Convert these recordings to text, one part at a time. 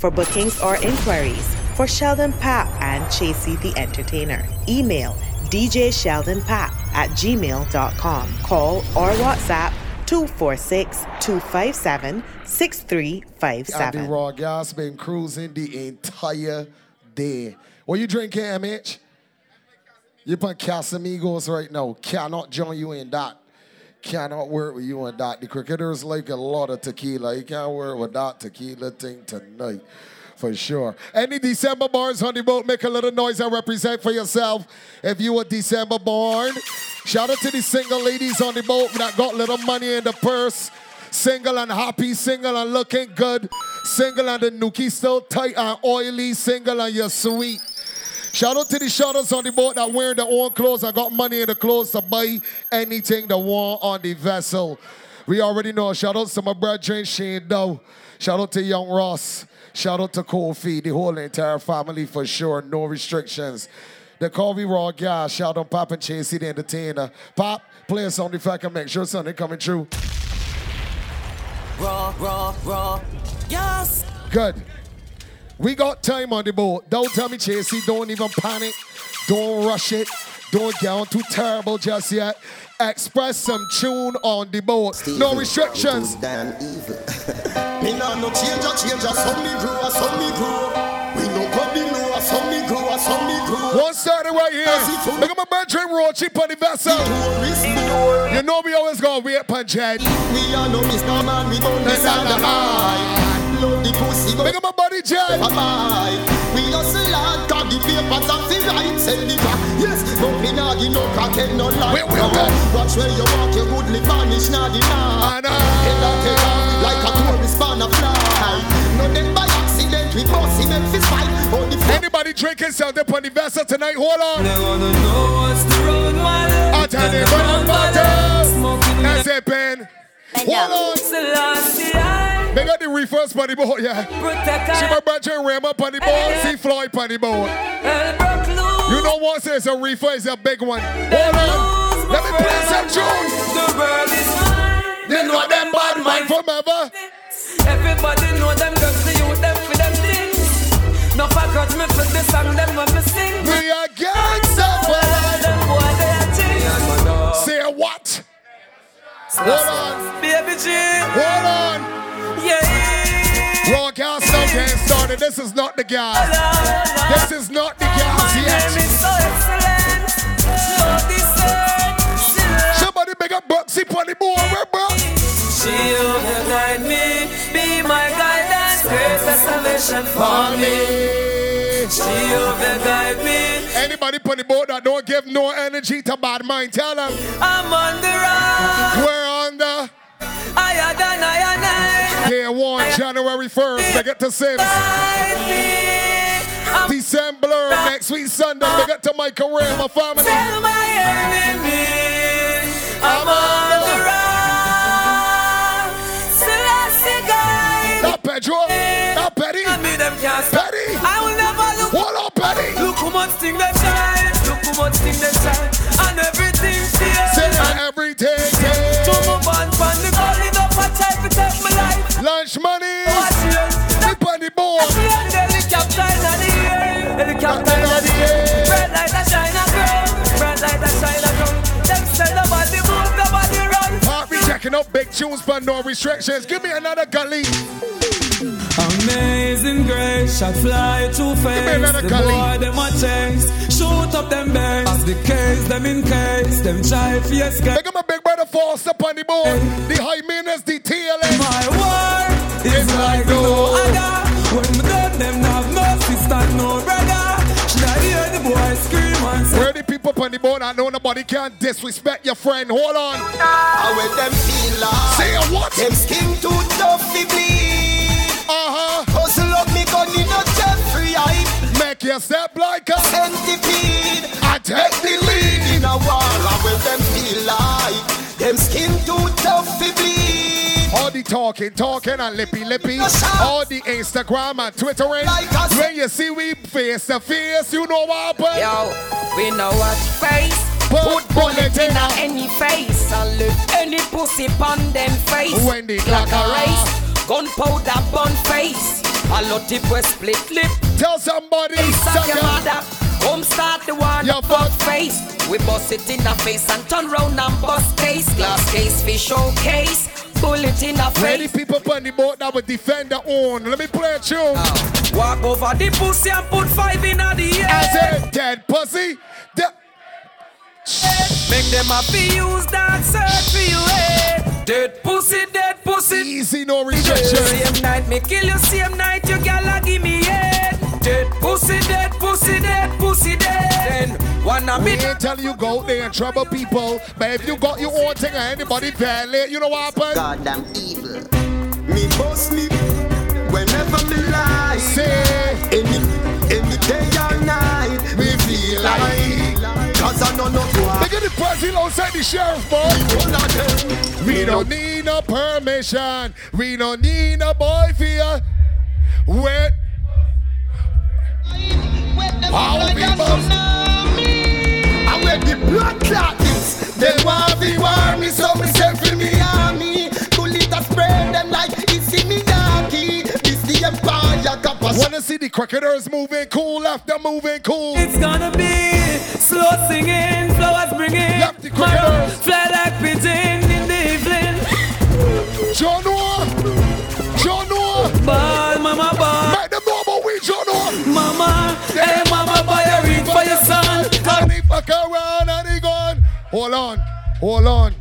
For bookings or inquiries for Sheldon Papp and Chasey the Entertainer, email DJ Sheldon Papp at gmail.com. Call or WhatsApp 246 257 6357. Andy Raw Gas been cruising the entire day. What you drinking, MH? You put Casamigos right now. Cannot join you in that. Cannot work with you and that. The cricketers like a lot of tequila. You can't work with that tequila thing tonight. For sure. Any December borns on the boat, make a little noise and represent for yourself. If you a December born, shout out to the single ladies on the boat that got little money in the purse. Single and happy, single and looking good. Single and the nookie still tight and oily. Single and you're sweet. Shout out to the shutters on the boat that wearing their own clothes and got money in the clothes to buy anything they want on the vessel. We already know. Shout out to my brother Shane Doe. Shout out to Young Ross. Shout out to Kofi, the whole entire family for sure. No restrictions. They call me Raw Guy. Shout out to Papp and Chasey, the entertainer. Papp, play a song if I can make sure something coming true. Raw, raw, raw. Yes. Good. We got time on the boat. Don't tell me, Chasey. Don't even panic. Don't rush it. Don't get on too terrible just yet. Express some tune on the boat. No restrictions. Damn evil. me nah no change a change a some me grow a some me grow. We no go below a some me grow a some me grow. One started right here. Look at my birthday road chip on the vessel. You know we always go wait punch head. We are no Mr. Man, we don't miss on the high. Love the pussy, Look at my body jet. Bye. We hustle hard, got the papers and the rights and the back. Yes, but me nah give no crack and no lie. Wait, wait, wait. Watch where you walk, you good live vanish, nah deny. Head up, head up, like a tourist man a fly. No then by accident, we bossy make fist fight. On the Anybody drinking something on the vessel tonight? Hold on. They wanna know what's the road, my I'll tell you what bottle. That's it, Ben. Hold on. Selassie, I They got the reefers on the boat, yeah. protect See I my brother Ram up on the boat. See Floyd on the boat. El broke loose. You know what says a reefer, it's a big one. Hold on. Let me play some tunes. The world is mine. They know them bad mind forever. Everybody know them girls, the youth, them for them things. No forgot me for the song, them when me sing. We are gangsta for life. Them boy, they things. Say what? Hold on. Baby G. Hold on. Yeah. Broadcast now getting started. This is not the gas. This is not the gas My name yet. is so excellent. So discern. Somebody big up Bucksy on the board, bro. She will guide me, be my guidance, great salvation for me. She will guide me. Anybody on the board that don't give no energy to bad mind, tell them I'm on the run, we're on the higher than I and day one, January 1st. They get to Sims. Guide me. I'm December, next week Sunday. They get to my career, my family. tell my enemies I'm on the run. Celestia guide. Not Pedro, not Petty. I mean them. Petty. I will never look. What up, Petty? Look how much thing them shine. Look how much thing them shine. And everything Say share. that everything. Money. Watch you. Flip on the board. Helicopter in the air. Helicopter in the air. Bright light a shine Checking up big tunes, but no restrictions. Give me another gully. Amazing grace, shot fly too fast. The Cali. boy them a chase, shoot up them bands. The case them in case, them try to escape. At my big brother falls up on the board. The high meanings detailing. My war is like no other. When me done them have no sister, no brother. Should I hear the boy scream Where the people on the board, I know nobody can disrespect your friend. Hold on. I will them feel like? Say what? Them skin too tough to bleed. Uh-huh. Hustle up me gun in a Jeffrey eye. Make you step like a Centipede. I take the lead. In a war, how will them feel like? Them skin too tough to bleed. All the talking, talking and lippy lippy. All the Instagram and Twittering. When you see we face to face, you know what happened. Yo, we know what face. Put bullet in a any face. And lift any pussy pon them face. When the Clock race. Gunpowder bun face. A lot tip we split lip. Tell somebody. Suck your mother. Come start the war, Your fuck. face. We bust it in the face and turn round and bust case. Glass case, fish showcase. Bullet in the Many face. people on the boat that would defend their own. Let me play a tune. Walk over the pussy and put five in the air. I said, dead pussy. De- Make them happy use that search for you head. Dead pussy, dead pussy. Easy, no rejection. Same night me kill you, same night you gala give me head. Dead pussy, dead pussy, dead pussy, dead. Then wanna We be ain't telling you go out there and trouble people, but if you got your own thing and anybody violate, you know what happen? Goddamn evil. Me boss me whenever me lie. Say, Any, any day or night. me feel like. Cause I know no boy. Look at the president outside the sheriff, boy. All of them. We don't need no permission. We don't need no boy for you. Wait. How people I wear the blood clot this. They want to war me, so me say for me army. Bullet a spread them like it's in me Yankee. This the empire capacity. Wanna see the cricketers moving cool, left them moving cool. It's gonna be slow singing, flowers bringing. Left the cricketers. Fly like pigeon in the evening. John Noah, John Noah, Ball, mama, ball. make them know about we, John Noah. Mama, hey mama, buy a ring for your son. And he fuck around and he gone. Hold on, hold on.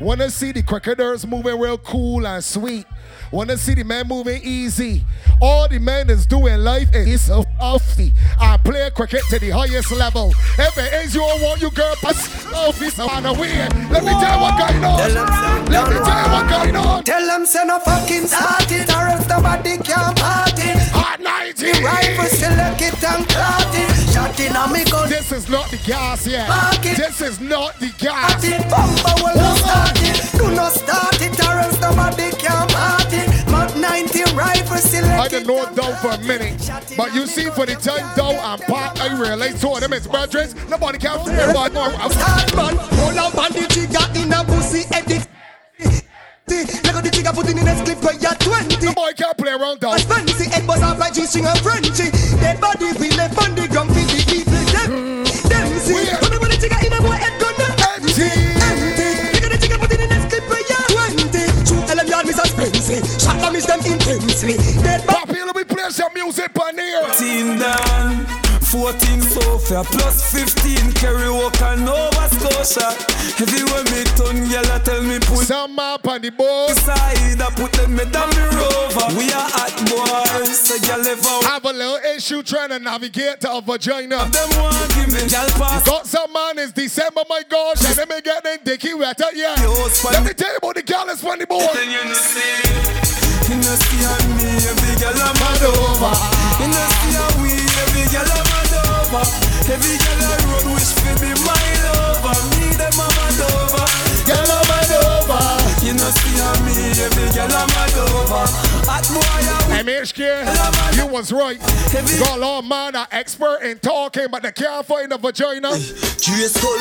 Wanna see the cricketers moving real cool and sweet. Wanna see the men moving easy. All the men is doing life is so healthy. I play cricket to the highest level. If it is you don't want you girl, pass office on the way. Let me tell you what going on. Let me tell you what going on. Tell them say no fucking start it or else nobody can party. Hot 90. Rifle select it and clot it. Shot in on me gun. This is not the gas yet. This is not the gas. It, bumper will not start it. Do not start it or else nobody can party. Mark 90 rifle select I didn't know dough for a minute. But you see, for the time dough and pot, I realize two of them is brethren. Nobody can fear but more. Start man, hold up on the trigger in a pussy edit. Look at the trigger put in the next clip where you're 20. Boy can't play around. As fancy head buzz off like G-string and Frenchy. Dead body we left on the ground miss Spency. Shot them miss them intensely. Dead body. Papi, let me play some music on here. 14 down, 14 Sophia, plus 15 Kerry Walker, Nova Scotia. Everywhere me turn, girl, I tell me put Some up on the board. side, I put them me down me rover. We are hot boys, so girl, I Have a little issue trying to navigate to a vagina. them want give me, girl, pass. Got some man, it's December, my gosh, and let me get them dicky wetter, yeah. Let me tell you about the girl that's the board. Then you know see, you know see on me, every girl I'm mad over. You know see how we, every girl I'm mad over. Every girl I road wish for be my lover. Me them I'm. Girl I'm over. You know see how me, every girl I'm mad over. Hot boy MHK, you was right. Got a lot of man are expert in talking, but they can't find a vagina. Curious skull,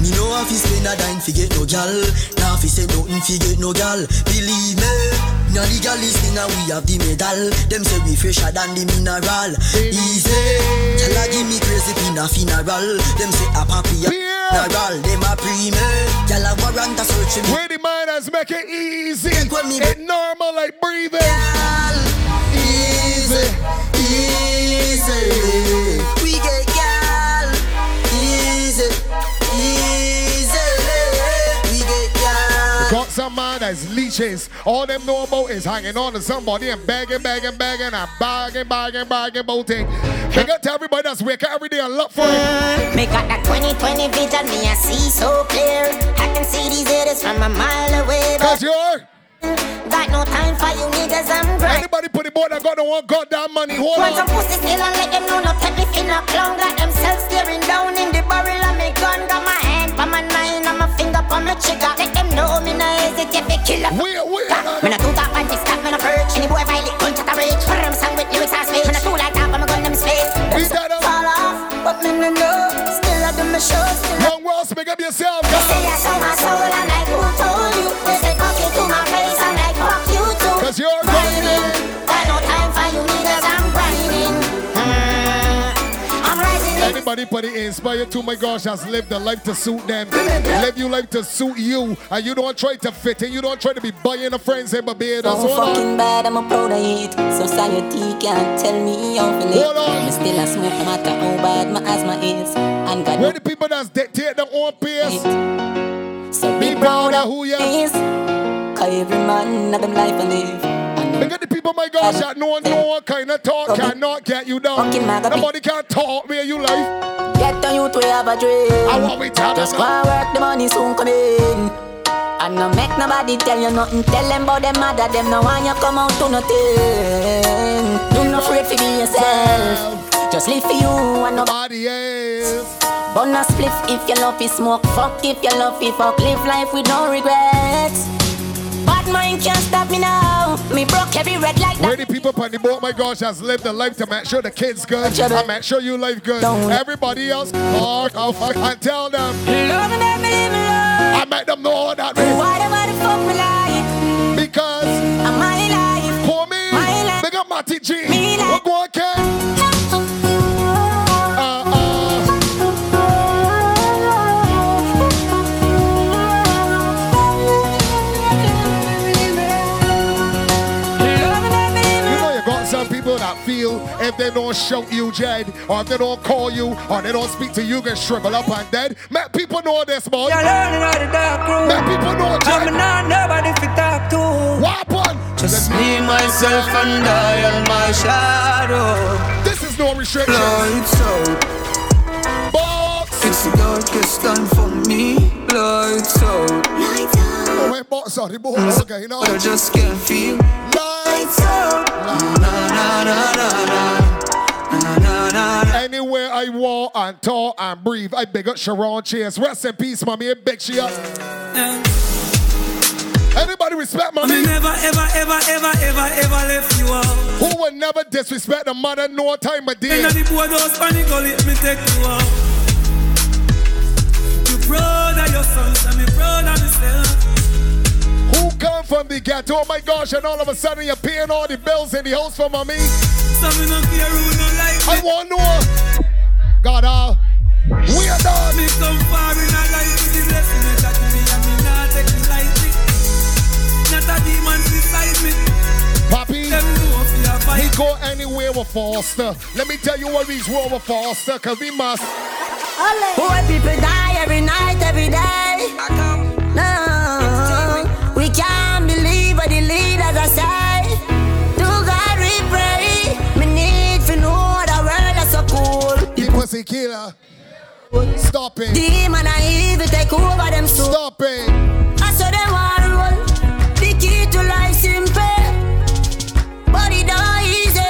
me know if he spend a dime fi get no gal. Now if he say nothing fi get no gal. Believe me, now the gal is thing and we have the medal. Them say we fresher than the mineral. Easy, tell her give me crazy pin a funeral. Them say a papi a funeral. Them a pre me, gal a warrant a search me. Where the miners make it easy. Think when me- It normal like breathing. Gal, easy, easy. Some man leeches. All them know about is hanging on to somebody and begging, begging, begging, and bagging, bagging, bagging, about it. Big up to everybody that's waking every day and look for it. Me got that 2020 vision, me I see so clear. I can see these haters from a mile away, Cause you're got no time for you niggas. I'm grind. anybody put the board that got no one goddamn money. Hold Want some on. pussy still and let them know no take me fin a clown. Got themselves staring down in the barrel of me gun. Got my hand on my nine and my finger on my trigger. Let them know me no hesitate to kill a Wait, wait. Me no two top and this stop, me no perch. Any boy violate, gun chat a rage. For them song with lyrics and speech. Me no two like that, but me gun them space. Them Beat that up. fall off, but me no know. Still I do my show, I Young Ross, big up yourself, Say. I sold my soul, I'm like, who told you? Everybody it inspired to my gosh has lived the life to suit them. Live your life to suit you. And you don't try to fit in. You don't try to be buying a friends in Barbados. So Hold on. fucking bad, I'm a proud of it. Society can't tell me live. Hold on. Me still a smoke, no matter how bad my asthma is. And God Where the people that's dictate their own pace. So Be proud of who you is. Cause every man have them life to live. And Look at the people, my gosh, that no one, no one kind of talk cannot get you down. Fucking mad at me. Nobody can talk where you life. Get the youth, we have a dream. I want me tell Just go and work, the money soon come in. And no make nobody tell you nothing. Tell them about them mother, them no want you come out to nothing. Do not afraid to be yourself. Just live for you and Nobody else. A spliff if you love it, smoke. Fuck if you love it, fuck. Live life with no regrets. Bad mind can't stop me now. Me broke every red light. Where the people on the boat, my gosh, has lived a life to make sure the kids good and make sure you life good. Don't- Everybody else, fuck off and tell them. Love me, let me live my life. I make them know all that way. Whatever the fuck me like, Because I'm my life. for me, My life. big up Matty G. Me life. What go don't shout you dead, or if they don't call you, or they don't speak to you, get shrivel up and dead. Make people know this, boy. You're learning how the dark room. Make people know I'm not nobody to talk to. What happened? Just me, myself, and I and my shadow. This is no restriction. Lights out. Box. It's the darkest time for me. Lights out. Oh, wait, box on the board. Okay, you know. I just can't feel. Lights out. Na na na na na. Na na na na. Anywhere I walk and talk and breathe, I big up Sharon Chase. Rest in peace, mommy. I big she up. Anybody respect mommy? never, ever, ever, ever, ever, ever left you out. Who would never disrespect a mother no time of day? Inna the board house, panic gully, me take you out. You proud of your sons, and me proud of myself. Who come from the ghetto? Oh my gosh, and all of a sudden you're paying all the bills in the house for mommy. So me no care who no like I want to know. God, uh, we are done. Me come far in a life with the blessing you me, and me not take it lightly. Not a demon beside me. Papi, Them know fi a he fight. go anywhere with Foster. Let me tell you what he's wrong with Foster, cause we must. Poor people die every night, every day. No, we can't what the leaders say. To God we pray. Me need to know the world is so cool. The pussy killer. Stop it. Demon and evil take over them soul. Stop it. I saw them all roll. The key to life simple, but it not easy.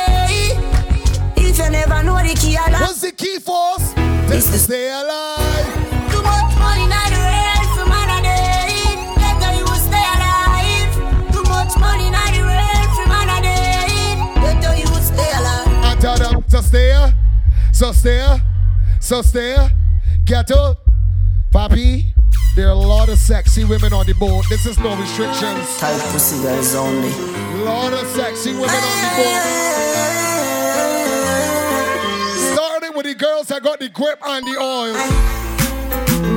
If you never know the key, I What's the key for us? This to stay alive. To stay, so stay, so stay. Ghetto, Papi. There are a lot of sexy women on the boat. This is no restrictions. Tight pussy girls only. A lot of sexy women on the boat. Starting with the girls that got the grip and the oil.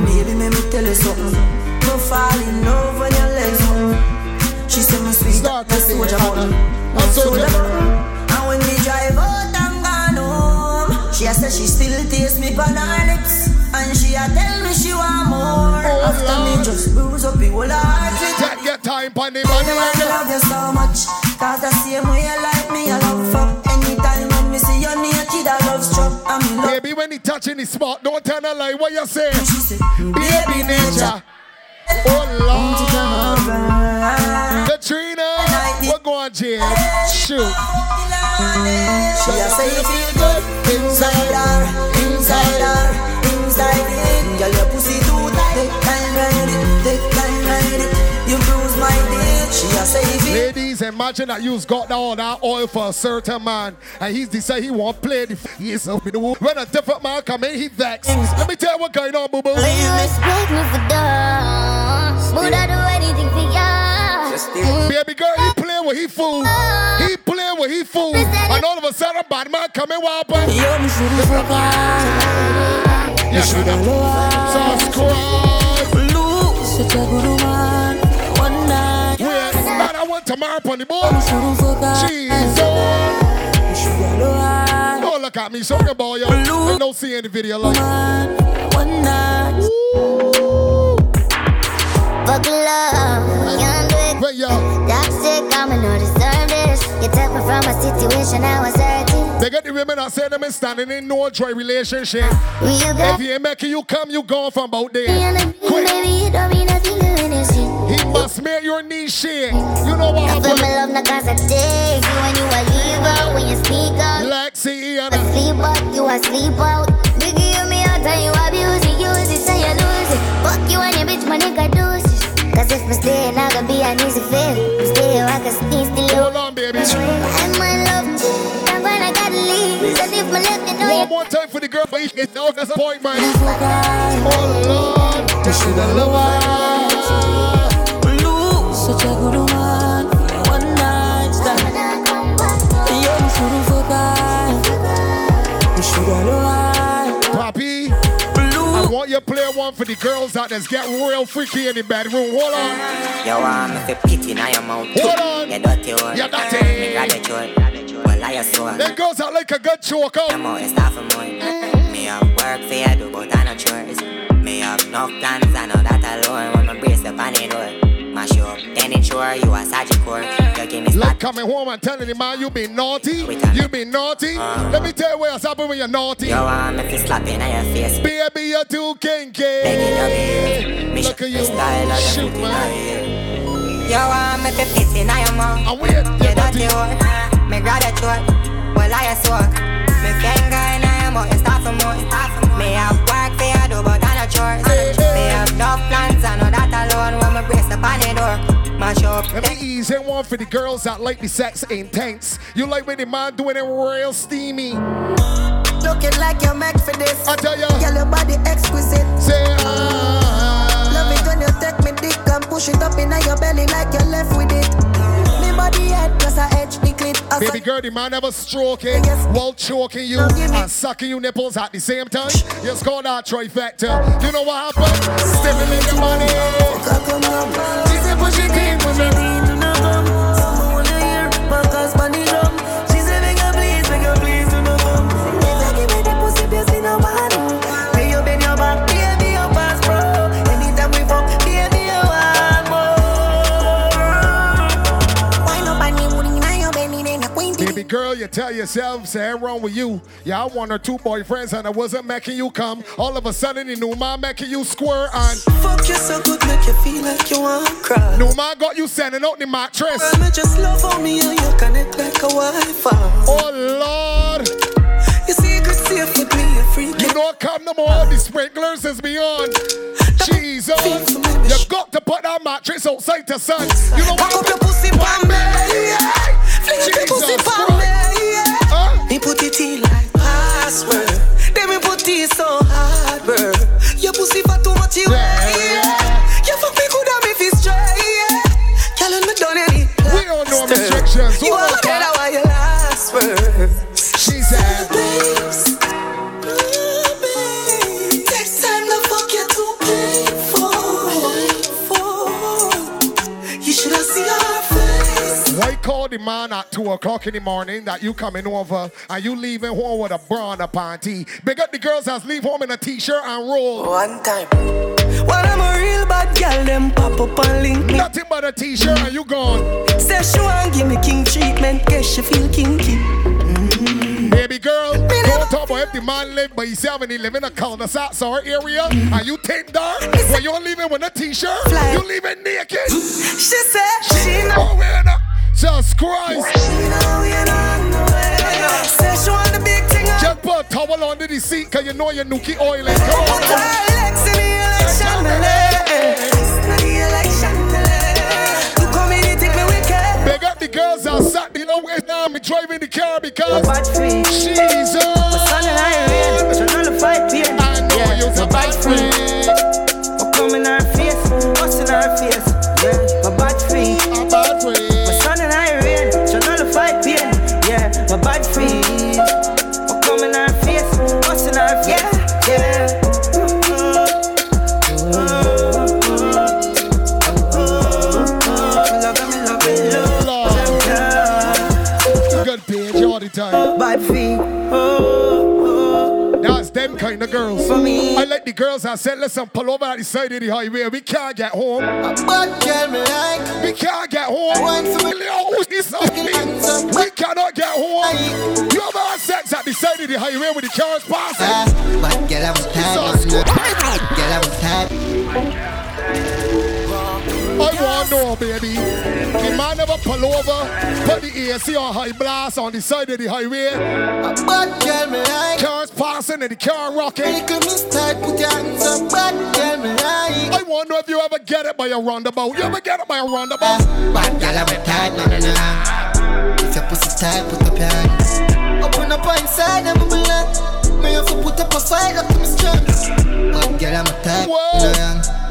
Baby, let me tell you something. Don't fall in love when your legs up. She said me sweet, Start that's with the soldier button. Anna. A soldier button. And when we drive out and gone home, she a say she still taste me on her lips. And she a tell me she want more. Oh, After Lord. me just bruise up the whole heart. Take your time, Pandy Tell me I love you so much Cause the same way you like me, I love fuck Anytime when me see you naked, I love struck I'm in love Baby, when he touching the spot, don't tell a lie. What you say? She said, Baby nature. Oh Lord. Katrina, what going Jim? Shoot. She a say you feel good Inside her, inside her, inside Girl, your pussy Ladies, imagine that you've got all that oil for a certain man, and he's decided he won't play the f- yes up in the. When a different man come in, he vex. Let me tell you what going on, boo boo. You respect me for dumb. Would I do anything for ya? Mm. Baby girl, he play with he fool. He play with he fool. And all of a sudden, a bad man come in, what happen? You me shouldn't fuck ya. Yeah. Subscribe. Lose I want tomorrow on the board. Jesus. You should have Don't oh, look at me, sorry about you. I don't see any video like one. Night. Fuck love, young Drake. Wait, yo. That's sick, I'm no deserve this. You took me from a situation I was hurting. They got the women that say them is standing in no joy relationship. If you ain't making you come, you gone from about there. Quick. baby, you don't mean nothing to anything. Must make your knees shake. You know what I happened? love not cause I take you when you a leave out, when you speak out. Lexi and Sleep out, you a sleep out. Biggie, you me out and you abuse it, use it, so you lose it. Fuck you and your bitch, my nigga do deuces. Cause if I stay, not gonna be an easy fit. Stay, I can sneeze still Hold on, baby. I'm my love, I'm gonna gotta leave. So if my left, you know One more time for the girl, but it's no disappointment. Oh Lord, you should have loved you play one for the girls out there get real freaky in the bedroom. Hold on. You want me to pity now your mouth Hold on. You dirty one You dirty. Me grab the throat Well I saw Them girls out like a good choker. Your mouth is half a month Me have work for you do but I no chores Me have enough plans I know that alone When my brace up on the door Mash you up Then it's sure you a Sagicor You give me Like coming home and telling the man you been naughty. You been naughty. Uh-huh. Let me tell you what's happening when you're naughty. You want me to slap in your face. Baby, you're too kinky. Begging your behave Me Look at you. style of Shoot, the foot in man. your ear You want me to pity now your mouth. And wait, You you're dirty Me grab the throat. Well I smoke Me finger in your mouth. It's half a month Me have work for you do but I no chores Me have enough plans I know that alone When me brace up on the door Mash up Let me ease in one for the girls that like the sex intense. You like when the man doing it real steamy. Looking like you're meant for this. I tell ya. Girl, your body exquisite. Say ah. Love it when you take me dick and push it up in your belly like you're left with it. Me body head plus I edge the clit. I Baby girl, the man ever stroking Yes. while choking you and sucking you nipples at the same time. You score that trifecta. You know what happened? Stimulate your money. She said push it in with me lean to no come. Someone wanna hear money drum. She said make her please, make her please to no come. If I give me the pussy, there's no one. Lay girl, you tell yourself, say wrong with you. Yeah, I one or two boyfriends and I wasn't making you come. All of a sudden, the new man making you squirt and Fuck you so good, make you feel like you want cry. new man got you sending out the mattress. Girl, me just love how me and you connect like a Wi-Fi. Oh Lord, You Your secret safe with me, a freak. you don't come no more. The sprinklers is beyond. Jesus, you got to put that mattress outside the sun. You know Back what? up your pussy pa me, yeah. Fling up pussy Jesus pa Christ. me, yeah. Huh? Me put it in like password. Then me put it so hard, bro. Your pussy for too much, you yeah. Call the man at 2 o'clock in the morning that you coming over and you leaving home with a bra and a panty? Big up the girls that leave home in a t-shirt and roll. One time. When I'm a real bad girl, them pop up and link me. Nothing but a t-shirt and you gone. Say she want give me king treatment, guess she feel kinky. Mm-hmm. Baby girl, don't talk about if the man live by himself and he live in a cul-de-sac or area and you think dark when you're leaving with a t-shirt, Fly. you leaving naked. She said she know. Oh, we're not. Jesus Christ. She know we ain't on the way. Say she want the big thing. on. Just put a towel under the seat cause you know your nookie oil is Come Put on. her now. legs in the air like chandelier. Not the like chandelier. You come in, you take me wicked. Big up the girls outside low waist now. Me driving the car because Bad free. Jesus. Sun and iron, she know the fight. I know you're a bad free. friend. I come in her face, bust in face. Bad feet. Oh, oh. That's them kind of girls. For me. I like the girls I said, listen, pull over at the side of the highway. We can't get home. Bad girl me like. We can't get home. Oh, this. We cannot get home. You ever had sex at the side of the highway with the cars passing? Ah, bad girl I'm tired. Jesus Girl I'm tired. I want know, baby. The man never pull over, put the AC on high blast on the side of the highway. A bad girl me like. Cars passing and the car rocking. Little miss tight, put your hands up. Bad girl me like. I know if you ever get it by a roundabout. You ever get it by a roundabout? Ah, Bad girl I'm tired. No, no, no. If your pussy tight, put up your hands. Open up inside, I'm a. Me have to put up a fight up to me strong. Bad girl I'm tight. Whoa.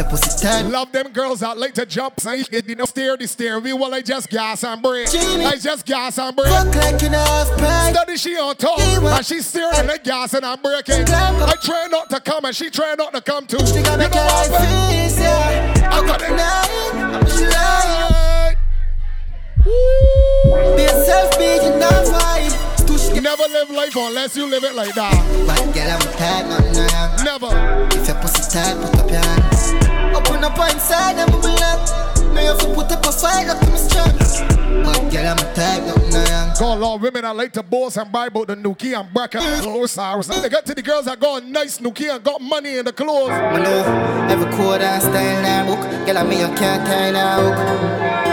No, your pussy tight. Love them girls that like to jump. I you know, steer the steering wheel while I just gas and. Jamie. I just gas and brake. Fuck like you know price. Study she on top and she steering and gas and I'm braking. I try not to come and she try not to come too. She You got know make your what? yeah. I got it. Night, I'm just lying. Hey. Be yourself, be you not fight. You never live life unless you live it like that. Bad girl, I'm tired, nothing I am. Never. If your pussy tight, put up your hands. Open up inside, I'm a. Me have to put up a fight up to strong. Bad girl, I'm tired, nothing I am. Got a lot of women that like to boast and buy about the Nuki and bracket clothes. They got to the girls that got nice Nuki and got money in the clothes. Know every and style and book. Girl, I me you can't tie now hook.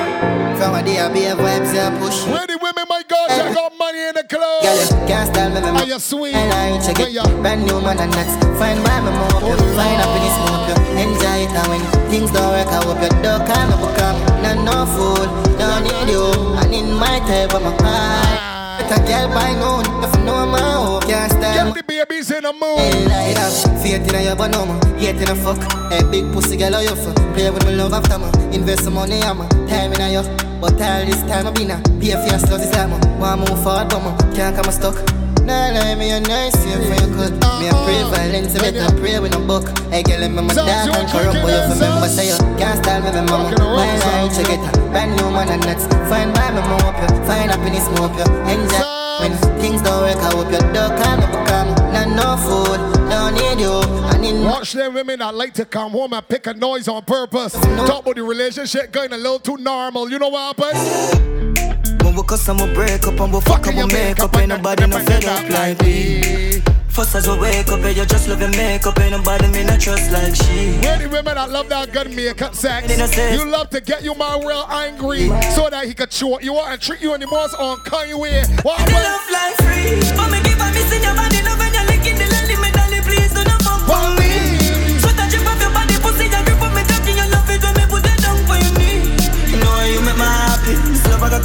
From a day I be a vibes I push. Where the women, my God, that got money in the club Girl, you can't style me, Are you sweet? And I ain't check it. you? Brand new man and nuts. Fine by me more. Oh. Fine up in the smoke. You. Enjoy it and when things don't work, I hope you don't call me become. Not no fool. Don't need you. And in my type, I'm a high. Better girl by noon. If you know my hope, can't style Get the babies in the mood. Hey, light up, faith in your banana, hate in a fuck. Hey, big pussy girl, how you for? Play with me love after me, invest some money on me, time in a you. But all this time I been a pay for your slugs this time. Oh. Want move forward, but me can't come stuck. Nah, nah, me a nice here for you good. Me a pray violence, I better pray with no book. Hey, girl, I'm my dad and corrupt, but you remember say you can't style me, oh. my mama. My life, you get a brand new man and nuts. Fine by me, more up you. Find happiness, smoke you. Enjoy. When things don't work, I hope you don't call me become not no fool. Don't need you. I need more. Watch them women that like to come home and pick a noise on purpose. Talk about the relationship going a little too normal. You know what happened? When we cuss and we break up and we fuck and we make up Ain't nobody no fed up like me First as we wake up, yeah, you just love your makeup Ain't nobody me not trust like she Where the women that love that good makeup sex, They don't say- you love to get you man real angry so that he could choke you out and treat you in the most unkind way. What And happened? love like free But me give a miss in your body Love when you're licking the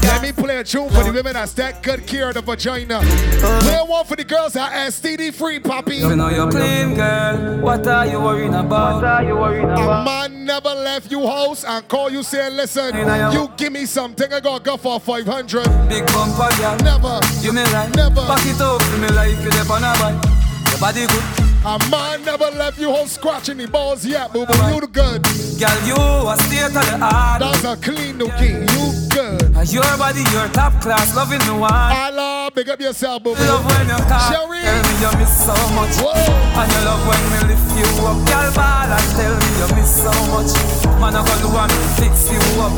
Let me play a tune for the women that's that good care of the vagina. Play one for the girls that are STD free, poppy. You know you're clean, girl. What are you worrying about? What are you worrying about? A man never left you house and call you saying, listen, you give me something, I gotta go for 500. Big bumper, girl. Never. You me like. Never. Back it up for me like you dep on a bike. Your body good. A man never left you home scratching the balls yet, boo boo. You the good. Girl, you a state of the art. That's a clean nookie. You good. Your body, your top class, loving the one. I love, big up yourself, boo boo. Love when you talk. Sherry. Tell me you miss so much. Whoa. And you love when me lift you up. Girl, ball and tell me you miss so much. Man, I'm gonna do one fix you up.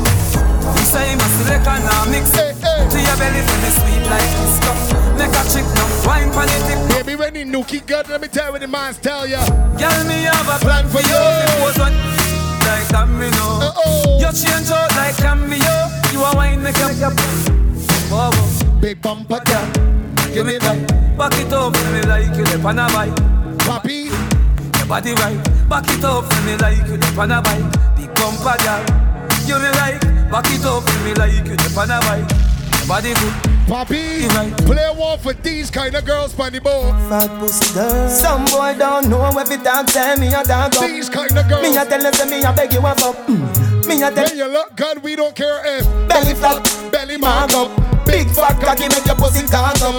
You say and now mix Hey, hey. To your belly for me sweet like this stuff. Make a chick no wine pon it tip. Baby, when the nookie good, let me tell you what the man's tell ya. Girl, me have a Plan plan for for you. you. Pose one like that, me know. Uh-oh. You change out like cameo. You a wine make up. Whoa, whoa. Big bumper girl. Give me that. Back it up for me like you dep on a bike. Poppy. Your body right. Back it up for me like you dep on a bike. Big bumper girl. You me like. Back it up for me like you dep on a bike. Your body good. Poppy. Right. Play one for these kind of girls, Bunny Boy. Fat pussy girl. Some boy don't know every dog tell me a dog up. These kind of girls. Me a tell you say me a beg you a fuck. Mm. Me a tell When you look good, we don't care if belly flop, belly mark up, big fat cocky make your pussy cock up.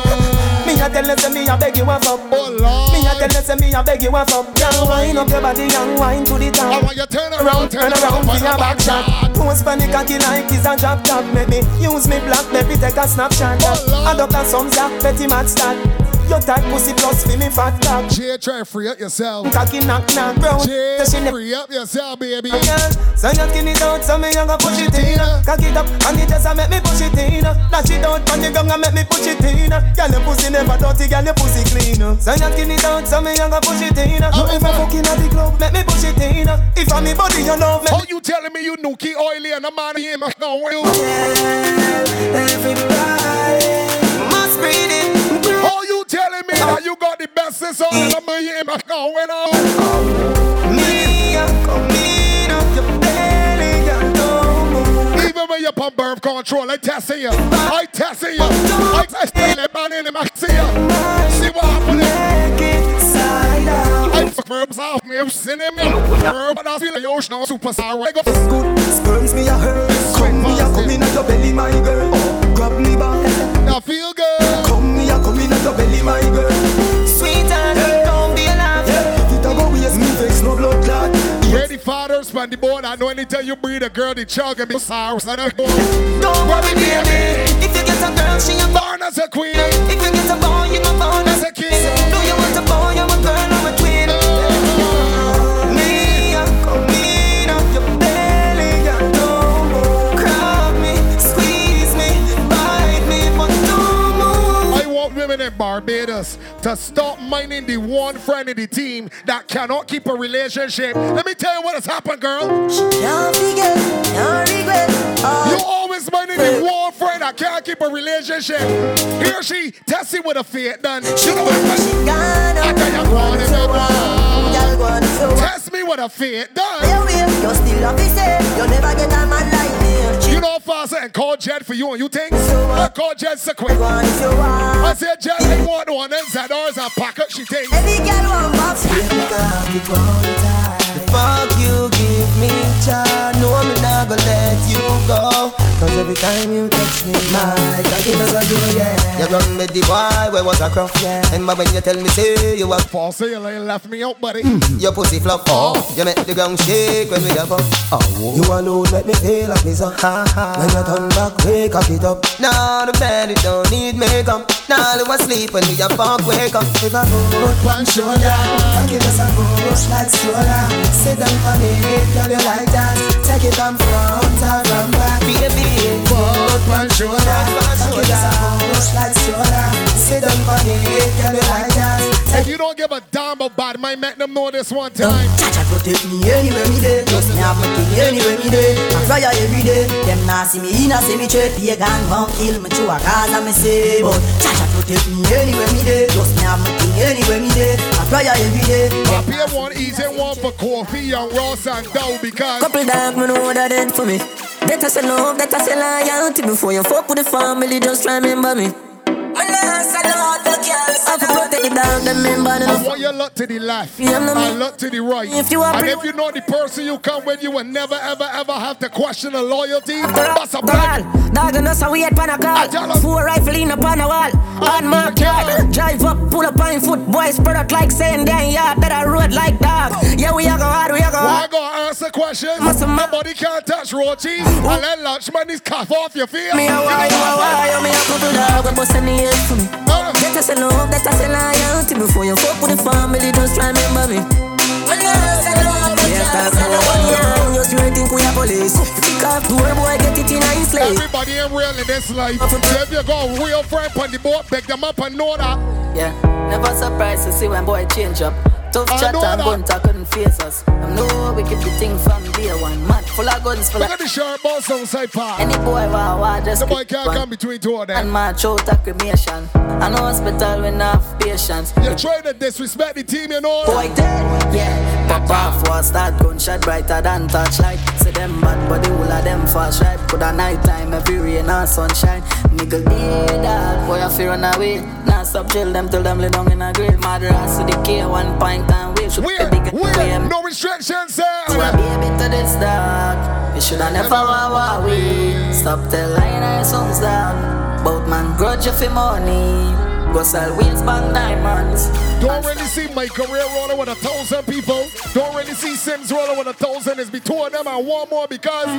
Me a tell you say me a beg you a fuck. Oh Lord. Me a tell you say me a beg you a fuck. Girl, wind up your body and wind to the top. I want you turn around, turn around for your back shot. Don't spend the cocky like it's a drop top. Make me use me black, let me take a snapshot. Oh, Adopt a some ya, petty match that. Your tight pussy plus for me fat cock. Jay, try free up yourself. Cocky knock knock, bro. Jay, she free up yourself, baby. Yeah, so you skin it out, so me young go push it in. Cock it up, and it just a make me push it in. Dash it out, and you gonna make me push it in. Girl, your pussy never dirty, girl, your pussy clean. So you skin it out, so me young go push it in. You ever fucking at the club, make me push it in. If I'm me body, you love me. Oh, you telling me you nookie oily and I'm out of here, man? No, you. Must telling me that you got the best sense on and I'm here, man? No, you know. Me, I come up your belly, girl, don't move. Even when you're on birth control, I testing you. I testing you. I testing you, man, in the max see you. See what happening? Make it side out. I fuck verbs off me, I'm sending me. Verb, but I feel like you're no superstar. Good sperms me a hurt. Come me a come in at your belly, my girl. Grab me back. Feel span the board. I know anytime you breed a girl, the child can be sorry. So don't worry, baby. If you get a girl, she a Born as a queen. If you get a boy, you a born As a king. Do you want a Barbados to stop minding the one friend in the team that cannot keep a relationship. Let me tell you what has happened, girl. You always minding the one friend that can't keep a relationship. Here she testing with a fate done. You know what? I up. tell you, go on if you want. Girl, go on if you want. Test me with a fate done. You still love me. You never get a man like. You know faster and call Jed for you and you think? I call Jed so quick. Go on you want. I said Jet they want one and Zadars and pack up she thinks. Every girl want box. The fuck you give me, child, no, I'm not gonna let you go. Cause every time you touch me, my cocky does a do, yeah. You run with the boy, where was a cross, yeah. And when you tell me, say you was Paul say you ain't left me out, buddy. Mm. your pussy flop, oh. You make the ground shake when we have up. Oh, you alone make me feel like me so ha ha. When you turn back, wake up it up. Now the bed it don't need makeup. Now you asleep when we a fuck wake up. If I put one shoulder, I give us a push like stroller. Sit down for me, girl you like that. Take it from shoulder, I give us a push like stroller. Sit down for me, girl you like that. If you don't give a damn about my make them know this one uh, time. Chacha protect me anywhere me dey. Just me have my thing anywhere me dey. I fly every day. Them nah see me in a cemetery. Pagan gon' kill me through a cause I me say. But Chacha protect me anywhere me dey. Just me have my thing anywhere me dey. I fly every day. I pay one easy one for coffee and Ross and Dow because Couple dog, me know that ain't for me. I say love, that I say loyalty. Before you fuck with the family, just remember me. Man, I say girls. I have to the dog, them member. I want you look to the left Yeah, no, and me- look to the right. If you and if you know the person you come with, you will never, ever, ever have to question the loyalty. That's a black. dog and us a wait pan a I call. Four rifle in up on a wall. On my yard, drive up, pull up on foot. Boys spread out like saying damn yard that I road like dog. Yeah, we a go hard, we a go Well, I hard. gotta answer questions. Nobody can't touch raw cheese. And let lunch money's cough off your face. Me a why, you a why, me a couple dog, we bust any head for me. That I say love, that I say loyalty. Before you fuck with the family, just try remember me. Man, I say love, that Yes, I that's say the one, loyalty. Just you think we a police. Kick off door, boy, get it in a slave. Everybody ain't real in this life. So if you got a real friend on the boat, pick them up and know that. Yeah, never surprised to see when boy change up. Tough I chat and that. bunter couldn't face us. I know we keep the thing from day one. Man, full of guns, full Look of at the shirt boss outside park. any boy wow wow just The boy can't come between two of them. And my out a cremation. I know hospital we not have patience. You're trying to disrespect the team, you know. Boy dead, yeah. Pop off war start gunshot brighter than torchlight. Say them bad body all of them fast right. Put a night time every rain and sunshine. Nigga dead dog, boy I fear run away. Now stop chill them till them lay down in a grave. Mad to the K one pint wave. Shoot Weird, big weird, no restrictions, To a sir. baby to this dog. You shoulda never war we. Stop tell lying our songs down. Both man grudge you for money. Go sell wheels, bang diamonds. Don't really see my career rolling with a thousand people. Don't really see Sims rolling with a thousand. It's between two of them and one more because.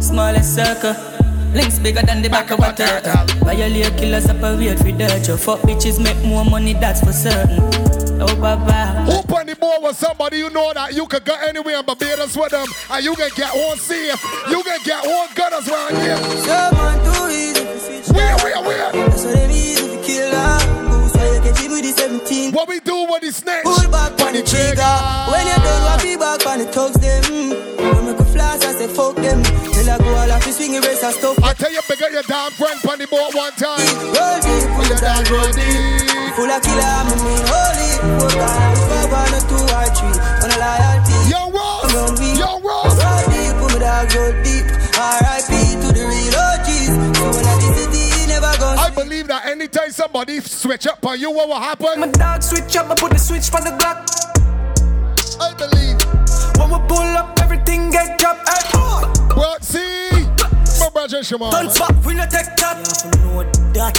Smallest circle. Links bigger than the back of a turtle. Violate killers separate with dirt. Your fuck bitches make more money, that's for certain. Oh, baba. Hoop on the board with somebody you know that you could go anywhere in Barbados with them and you can get one safe. You can get one gunners around here. Someone too easy to switch. Where, where, where? That's what they easy to kill her. You can cheat with the 17. What we do with the snakes? Pull back on the trigger. When you done, what be back on the thugs and stuff. I tell you, bigger your damn friend on the board one time. Roll deep, pull your dance roll deep. Full of killer, I mean holy. Four guys, five one or two or three. On a loyalty. Yo, Ross. Yo, Ross. Roll deep, pull my dog roll deep. R.I.P. to the real OGs. So when I visit the I believe that anytime somebody switch up on you, what will happen? My dog switch up, I put the switch for the Glock. I believe. When we pull up, everything get dropped. Hey, But see, my brother Shimon. Guns back, we no take that. You know that.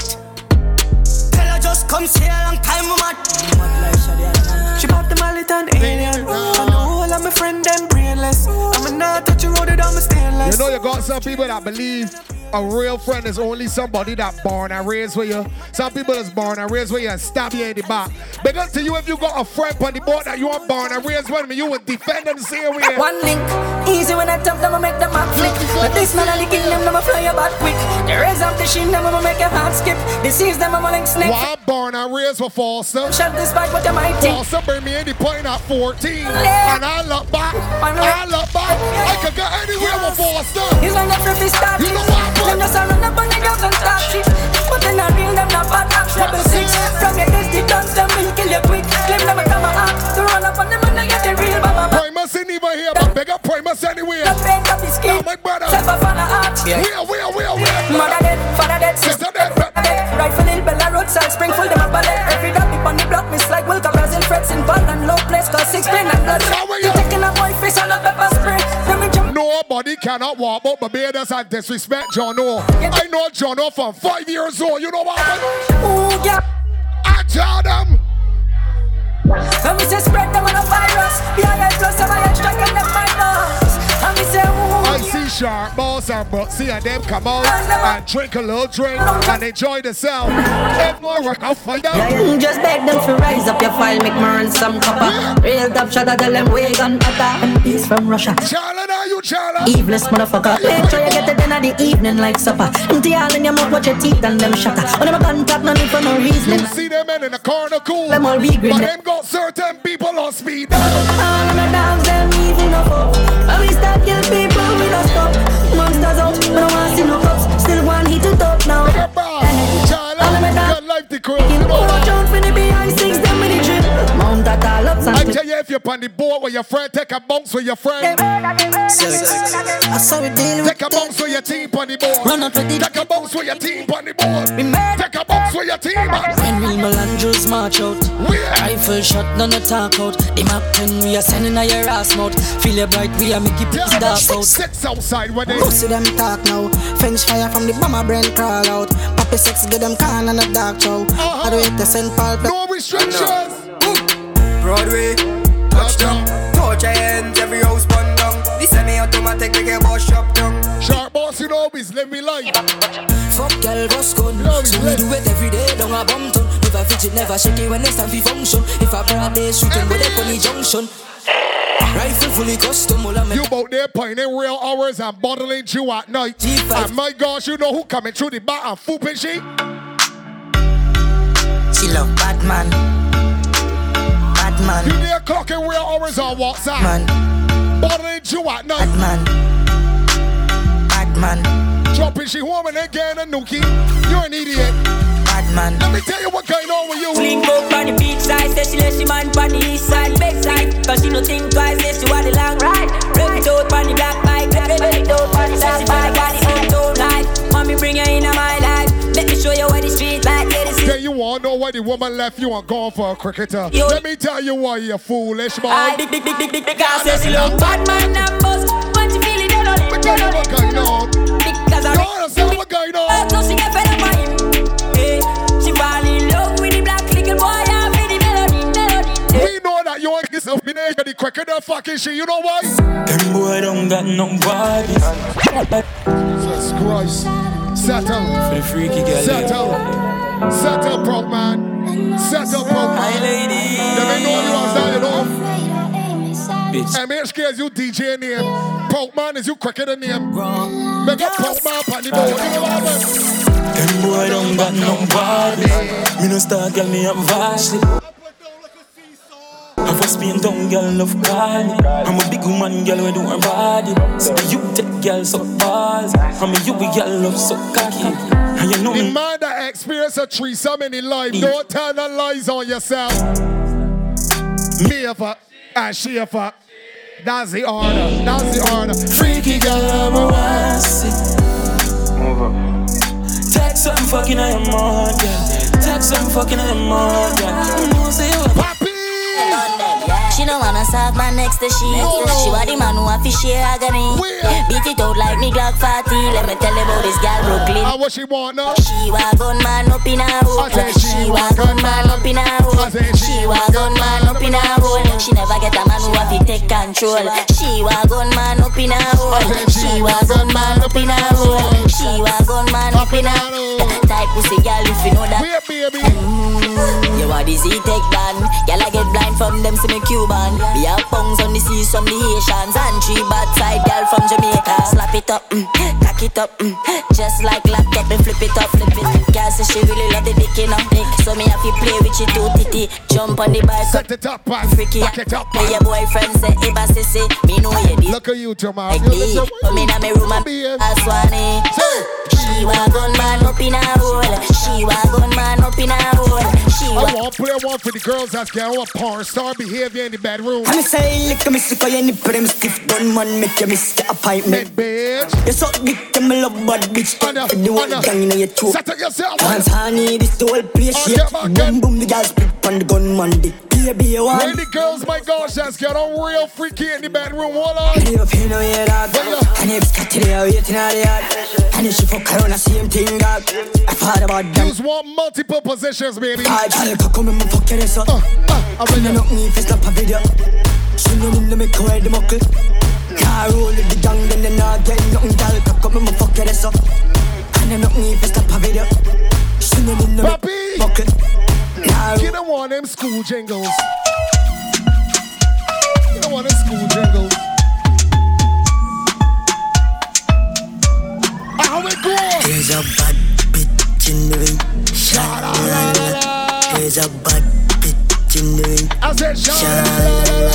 Tell her just come see a long time, we mad. She bought the mallet and alien. And the whole of my friend them brainless. I'm not touch the road, it on my stainless. You know, you got some people that believe a real friend is only somebody that born and raised with you. Some people is born and raised with you and stab you in the back. Because to you, if you got a friend on the board that you are born and raised with me, you would defend them the same way. One link, easy when I tap them, I make them back flick. But this man, I kill them, them, I fly your back quick. The raise up the shin, them, I make your heart skip. Disease them, I'm a link snake. I'm born and raised with Foster. Shut this back, what you might think. Foster bring me the point at 14. And I look back, I look back. I could go anywhere with Foster. He's on the flippy start. You know what? Them just a run up on the girls and start shit. But then I real them not bad act. Double six. From your this, the dance them will kill you quick. Claim them a come out. To run up on them and they get the real baba. Primus ain't even here, but bigger Primus anywhere. The paint of the skin. Oh, my brother. Self a fan of art. Where, where, where, where? Mother dead, father dead, sister dead, brother dead. Rifle in Bella roadside, Springfield, them a ballet. Every dog deep on the block, miss like Wilka, Brazil, Freds involved and low place, cause six pain and blood. You taking a boy face and a pepper spray. Let me jump. Nobody cannot walk out Barbados and disrespect John O. I know John O from five years old. You know what? Ooh, yeah. I tell them. And we say spread them on a virus. Yeah, yeah, plus some I strike and them minus. And we say, I see Sharp, Boss, and Brooksy and them come out and drink a little drink and enjoy themselves. If more work, I'll find out. Mm, Just beg them to rise up your file, make me earn some copper. Real top shot, I tell them we gun butter. He's from Russia. Charlotte, are you Charlotte? Eveless motherfucker. Make sure you get it in at the evening like supper. Empty all in your mouth, watch your teeth and them shatter. When them a contact, no need for no reasoning. You see them men in the corner cool, Them all be but them got certain people on speed. All of my dogs, them evil no. When we start kill people, we don't stop. Monsters out, we don't want see no cops. Still one hit to top now. Charlotte, your life the crew. For the behind six, that all up, I tell you, if you're on the board with your friend, take a bounce with your friend. I saw it deal Take a bounce with your team on the board. Run out with the Take a bounce with your team on the board. Take a bounce with your team. When we Melandros march out oh, Rifle shot, none no talk out The Mac 10 we are sending a your ass mouth Feel your bright, we are make it dark six, out six outside when they Pussy them talk now. French fire from the bomber brain crawl out. Poppy sex get them can and a dark show. I uh-huh. do it the St. Paul. No restrictions. Broadway, touchdown. Touch your hands, every house burn down. The semi-automatic make your boss shop down. Sharp boss, you know, always let me light. Fuck girl, boss gun So we do it every day, down a bum ton Never fidget, never shake it when it's time for function If I broad day shooting with a funny junction Rifle fully custom, all I'm You out there pointing real hours and bottling you at night. And my gosh, you know who coming through the bar and fooping she? She love bad man. Bad man. You there clocking real hours on WhatsApp. Man. Bottling you at night. Bad man. Bad man. Dropping she home and then getting a nookie. You're an idiot. Bad man. Let me tell you what going on with you. Link up on the beach side, say she let she man on the east side, big side. Cause she no think twice, say she want the long ride. Rev it out on the black bike, rev it out on the black bike. Got the uptown life, mommy bring her in my life. Let me show you why the street like. Then you want to know why the woman left you and gone for a cricketer. Uh? Yo. Let me tell you why you're foolish, man. I big, big, big, big, I say she look bad man numbers. When she feeling dead on it, But you what going on. Because I You understand what going on? So she get fed up by him. Know that you ain't this combination the fucking shit. You know why? Them boy don't got no body. Jesus Christ. Settle. For the freaky girl. Settle. Settle, broke man. Settle, broke man. Hi, lady. Them ain't know you outside, you know. Bitch. MHK is you DJ name. Broke man is you cricketer name. Make up broke man on the board. You know what mean? Them boy don't got no body. Me no start, girl, me up vastly. Have spin down, girl, love call me. I'm a big woman, girl, we do her body. So you take girl so balls. I'm a you, we girl, love so cocky. And you know The me. man that experienced a threesome in his life, don't tell no lies on yourself. Me if a, and she if a. That's the order. That's the order. Freaky girl, I'm a wassy. Move up. Text some fucking I am on, girl. Text some fucking I am on, girl. No say you She don't wanna serve my next to she. She want the man who have to share agony. Beat it out like me Glock 40. Let me tell you about this girl Brooklyn. And what she want now? She wa gun man up in a hole. She wa gun man up in a hole. She wa gun man up in a hole. She never get a man who have to take control. She wa gun man up in a hole. She wa gun man up in a hole. She wa gun man up in a hole. Type pussy girl if you know that. baby. Mm, you are the Z-Tech Dan. Girl I get blind from them see me Cuban. We have pungs on the seas from the Haitians and three bad side girl from Jamaica. Slap it up, mm, cock it up, mm, just like laptop and flip it up, flip it. Girl say she really love the dick in her dick, so me have to play with you two titty. Jump on the bike, set it up, man. freaky. Back it up, Me your boyfriend say, Iba sissy, me know you did. Look at you, Jamal. Like me, come in me room and a swanny. She wa gun man up in a hole. She wa gun man up in a hole. She I wa want to play one for the girls that's getting a porn star behavior in the bedroom. I'm say lick me sick of your nipple them stiff gun man make you miss the appointment bitch. You suck dick them love bad bitch. Anna, the one gang in your throat Set up. Yourself Dance honey this the whole place shake Boom boom the girls flip on the gun man. Dick Baby you want When the girls, my gosh, that's get on real freaky in the bedroom. Hold on. And if you know you dog And if it's today waiting on the yard And if she fuck around the same thing dog. I thought about them. Use one multiple positions, baby. I tell her come and fuck your ass up I wanna knock me if it's not a video She know me to make her the muckle Car roll with the gang then they not get nothing Girl cock up and fuck your ass up And I knock me if it's not a video She know me to make Papi. muckle Car You don't want them school jingles. You don't want them school jingles. How it go? There's a bad bitch in the ring. Sha-la-la-la. There's a bad bitch in the ring. I said, Sha-la-la-la.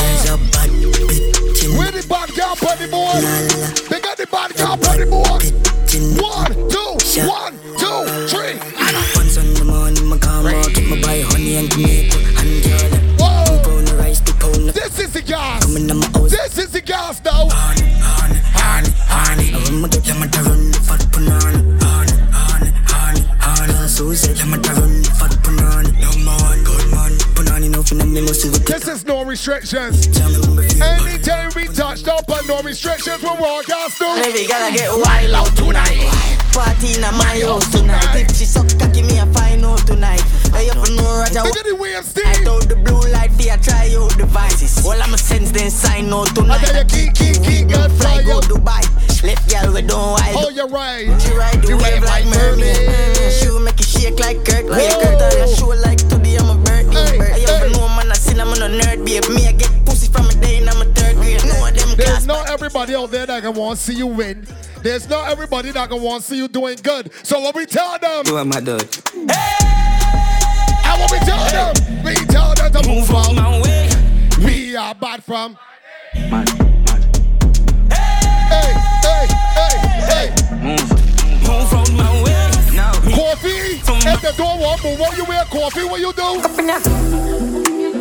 There's a bad bitch in the Where the bad girl on the board? They got the bad girl on the board. One, two, one, two, three. Once in the morning, my car market, my buy honey and tomato and garlic. Whoa. Pound of rice, the pound of This is the gas. This is the gas now. honey, honey, honey. I want me get restrictions. Anytime we touched up on no restrictions, we're all gas now. Baby, gotta get wild out tonight. Party in my house tonight. If she suck, give me a fine out tonight. I have to know Roger. Look at the way I'm I told the blue light for I try out devices. All I'm a sense then sign out tonight. I tell you, keep, keep, keep, girl, Fly out. Dubai. Left girl we don't wild. Oh, you're right. She ride the You wave ride like mermaid. mermaid. She make it shake like Kurt. Like on your show like today I'm a birthday. Hey, I ever know man I seen I'm on a nerd babe. Me I get pussy from a day and I'm a third grade. No of them There's not everybody out there that can want to see you win. There's not everybody that can want to see you doing good. So what we tell them? You are my dog. And what we tell them? We tell them to move out my way. We are bad from. Hey, hey, hey, hey. Hey. Move out my way. Now. Coffee. If the door won't move, what you wear coffee? What you do?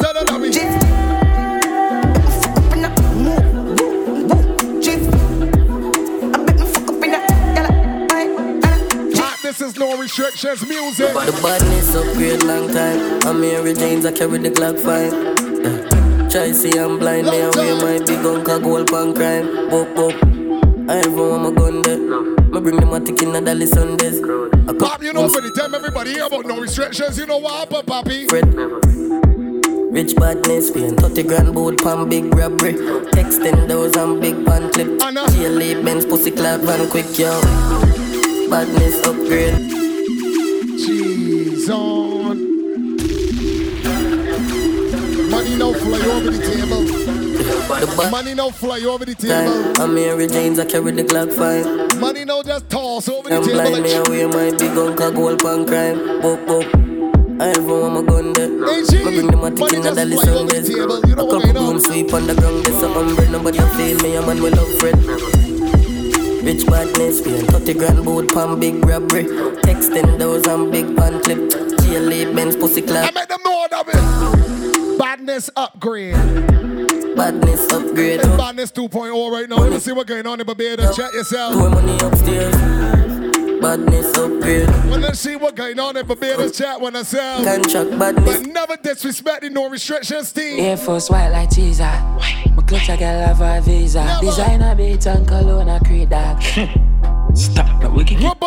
Tell them that we. Jiff. Jiff. I bet me fuck up in that. Yalla. This is no restrictions music. The badness upgrade long time. I'm Mary James, I carry the Glock fine. Try see I'm blind, me away my big uncle gold pan crime. Boop boop. I ever want my gun there. Me bring them a tick in the Dali Sundays. Pop, you know, for the time everybody hear about no restrictions, you know what happened, Poppy? Fred. Rich badness, paying 30 grand boat pan big robbery. Texting those and big pan clip. GLA Benz pussy clap van quick yo. Badness upgrade. Cheese on. Oh. Money no fly over the table. Money no fly over the table. I'm Mary James, I carry the Glock fine. Money no just toss over the I'm table blind, like me away my big uncle gold pan crime. Boop boop. I ever want my gun there. Me bring them a tick in the Dali Sundays. A couple boom sweep on the ground, there's a umbrella, nobody feel me, a man will love Fred. Rich badness, paying 30 grand boat pan big robbery. Texting those and big pan clip. GLA Benz pussy clap. I make them know that it. Badness upgrade. Badness upgrade. It's badness 2.0 right now. Let me see what's going on in Barbados. Check yourself. Pour money upstairs. Badness upgrade. Well, let's see what's going on in Barbados. Chat when I sell. Contract badness. But never disrespecting no restrictions, team. Air Force white like cheese. My clutch I got love a visa. Designer beat and cologne I create that. Stop, now we can get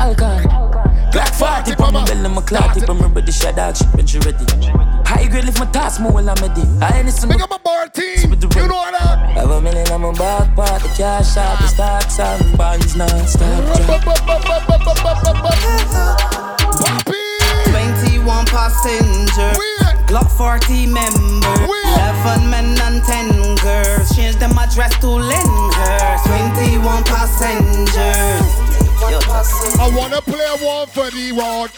Alcon. Black 40 pa my belly, my clock tip, I'm ready to shut out, shit, when you ready. High grade lift my task more while I'm ready. I ain't some. Make up a bar team. You know that. Have a million on my back part, the cash out, the stocks out, bonds non-stop. 21 passenger. Glock 40 members. 11 men and 10 girls. Change them address to Lyndhurst. 21 passengers. I wanna play one for the road.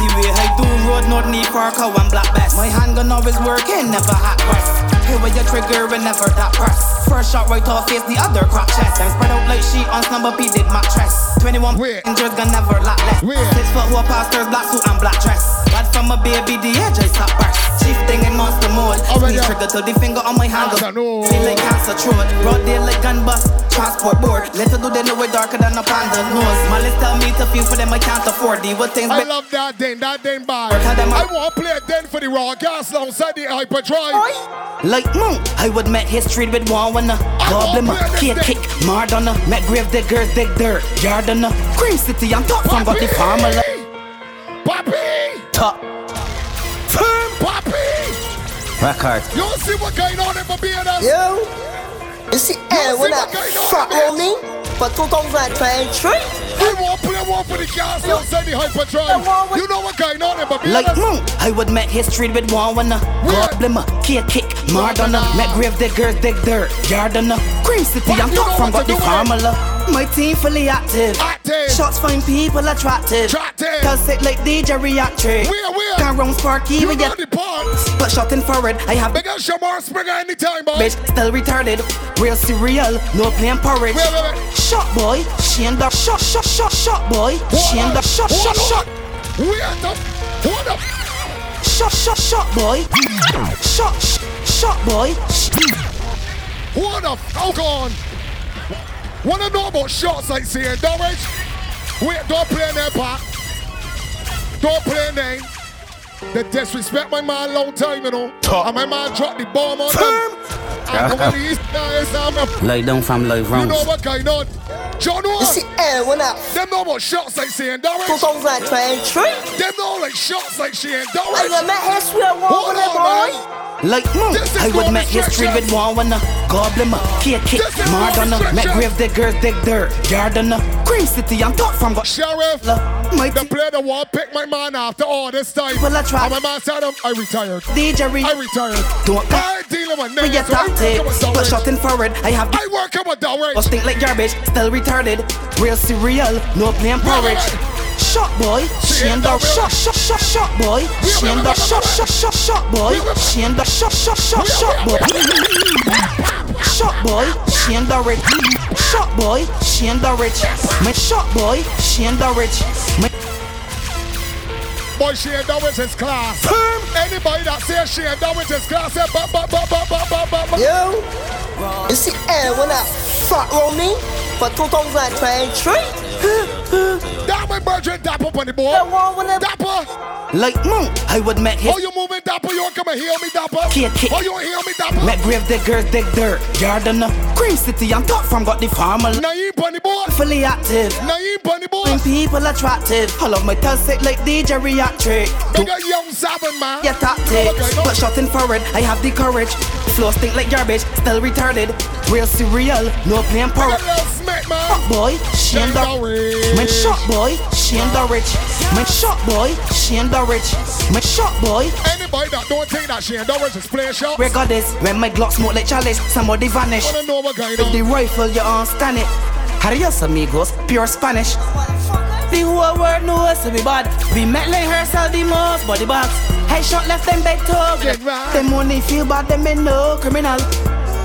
The way I do road, not need cow and black best. My handgun always working, never hot press. Here where you trigger and never that press. First shot right off face, the other crack chest. Them spread out like sheet on snubber P did mattress. 21 injured gun never lack less. Six foot who pastors, black suit and black dress. Bad from a baby, the edge I stop burst. Chief thing in monster mode. Squeeze trigger till the finger on my hand go. See like cancer throat. Broad day like gun bust. Transport board. Little do they know we're darker than a panda nose. Malice tell me to feel for them I can't afford. The what things I love that den, that den bar. I want to play a den for the raw gas alongside the hyperdrive. Like monk, I would met history with one wanna Goblin, kid kick, Mardonna Met grave diggers, dig dirt, Yardana Green City, I'm top from the farmer Poppy! Top Firm Poppy! Record. You see what going on in Barbados? Yo, you see, eh, when I fuck on me for 2023. I want to play one for the outside the hyperdrive. You know what going on? Like monk, hmm, I would met history with one wanna Goblin, uh, kid kick, Mardonna Met grave diggers, dig dirt, Yardana City, I'm top from got the farmer my team fully active. active. Shots find people attractive. Attractive. Cause it like DJ reactive. Where, where? Can round sparky You with know ya. the parts. But shot in forward, I have Big up Shamar Springer anytime, boy. bitch still retarded. Real cereal, no plain porridge. Wait, wait, wait. Shot boy, she and the shot, shot, shot, shot boy. She and the shot, shot, shot. Wait up. Hold up. Shot, shot, shot boy. Shot, sh- shot boy. Hold up. Hold on. Wanna know about short sightseeing, Norwich? Wait, don't play that part. Don't play name. They disrespect my man long time, you know. And my man dropped the bomb on them. And over the east guys, I'm a Lay down from live You know what going on? John Wall. You see, eh, when I Them know about shots like saying Darren. 2023. Them know like shots like saying I Darren. got my history of war Hold with on, boy. man. Like monk, This is I would no met history restrictions. with one wanna Goblin, kid kick, This is no Mardonna Met restrictions. grave diggers, dig dirt, Yardana Green City, I'm top from got Sheriff, my the player that want pick my man after all this time. Well, I my man said him, I retired. DJ Re- I retired. Don't I dealing with We niggas. get so I work with But in forward, I have I work with Darren. But stink like garbage, still retarded. Real cereal, no plain porridge. shot boy, she and the shot shot shot shot boy, she and the shot shot shot shot boy, she and the shot shot shot shot boy. Shot boy, she and the rich. Shot boy, she and the rich. My shot boy, she and the rich. My Boy, she ain't done with his class. Firm. Anybody that says she ain't done with his class, say ba ba ba ba ba ba ba. Yo, you see, eh, when I fuck roll me for 2023. That my virgin dapper on the board. Dapper. like monk, I would met his. How you moving dapper? You want come and heal me dapper? Kid, kid. How oh, you want heal me dapper? Met grave diggers dig dirt. Gardener, Cream City, I'm top from got the farmer. Naive bunny boy. Fully active. Naive bunny boy. Bring people attractive. I love my tail sick like the geriatric. Big a young seven man. Yeah, tactics. But shot in forward, I have the courage. Flow stink like garbage, still retarded. Real cereal, no plain pork. Fuck boy, she and the Man shot boy, she and the rich. Man shot boy, she and the rich. Man shot boy. Anybody that don't think that she and Doris is play shot. Record this, when my Glock smoke like chalice, somebody vanish. Wanna know what going With the rifle, you understand it. Adios amigos, pure Spanish. The whole world knows we bad. We met like herself the most body bags. Headshot left them bed tug. Them only feel bad, them ain't no criminal.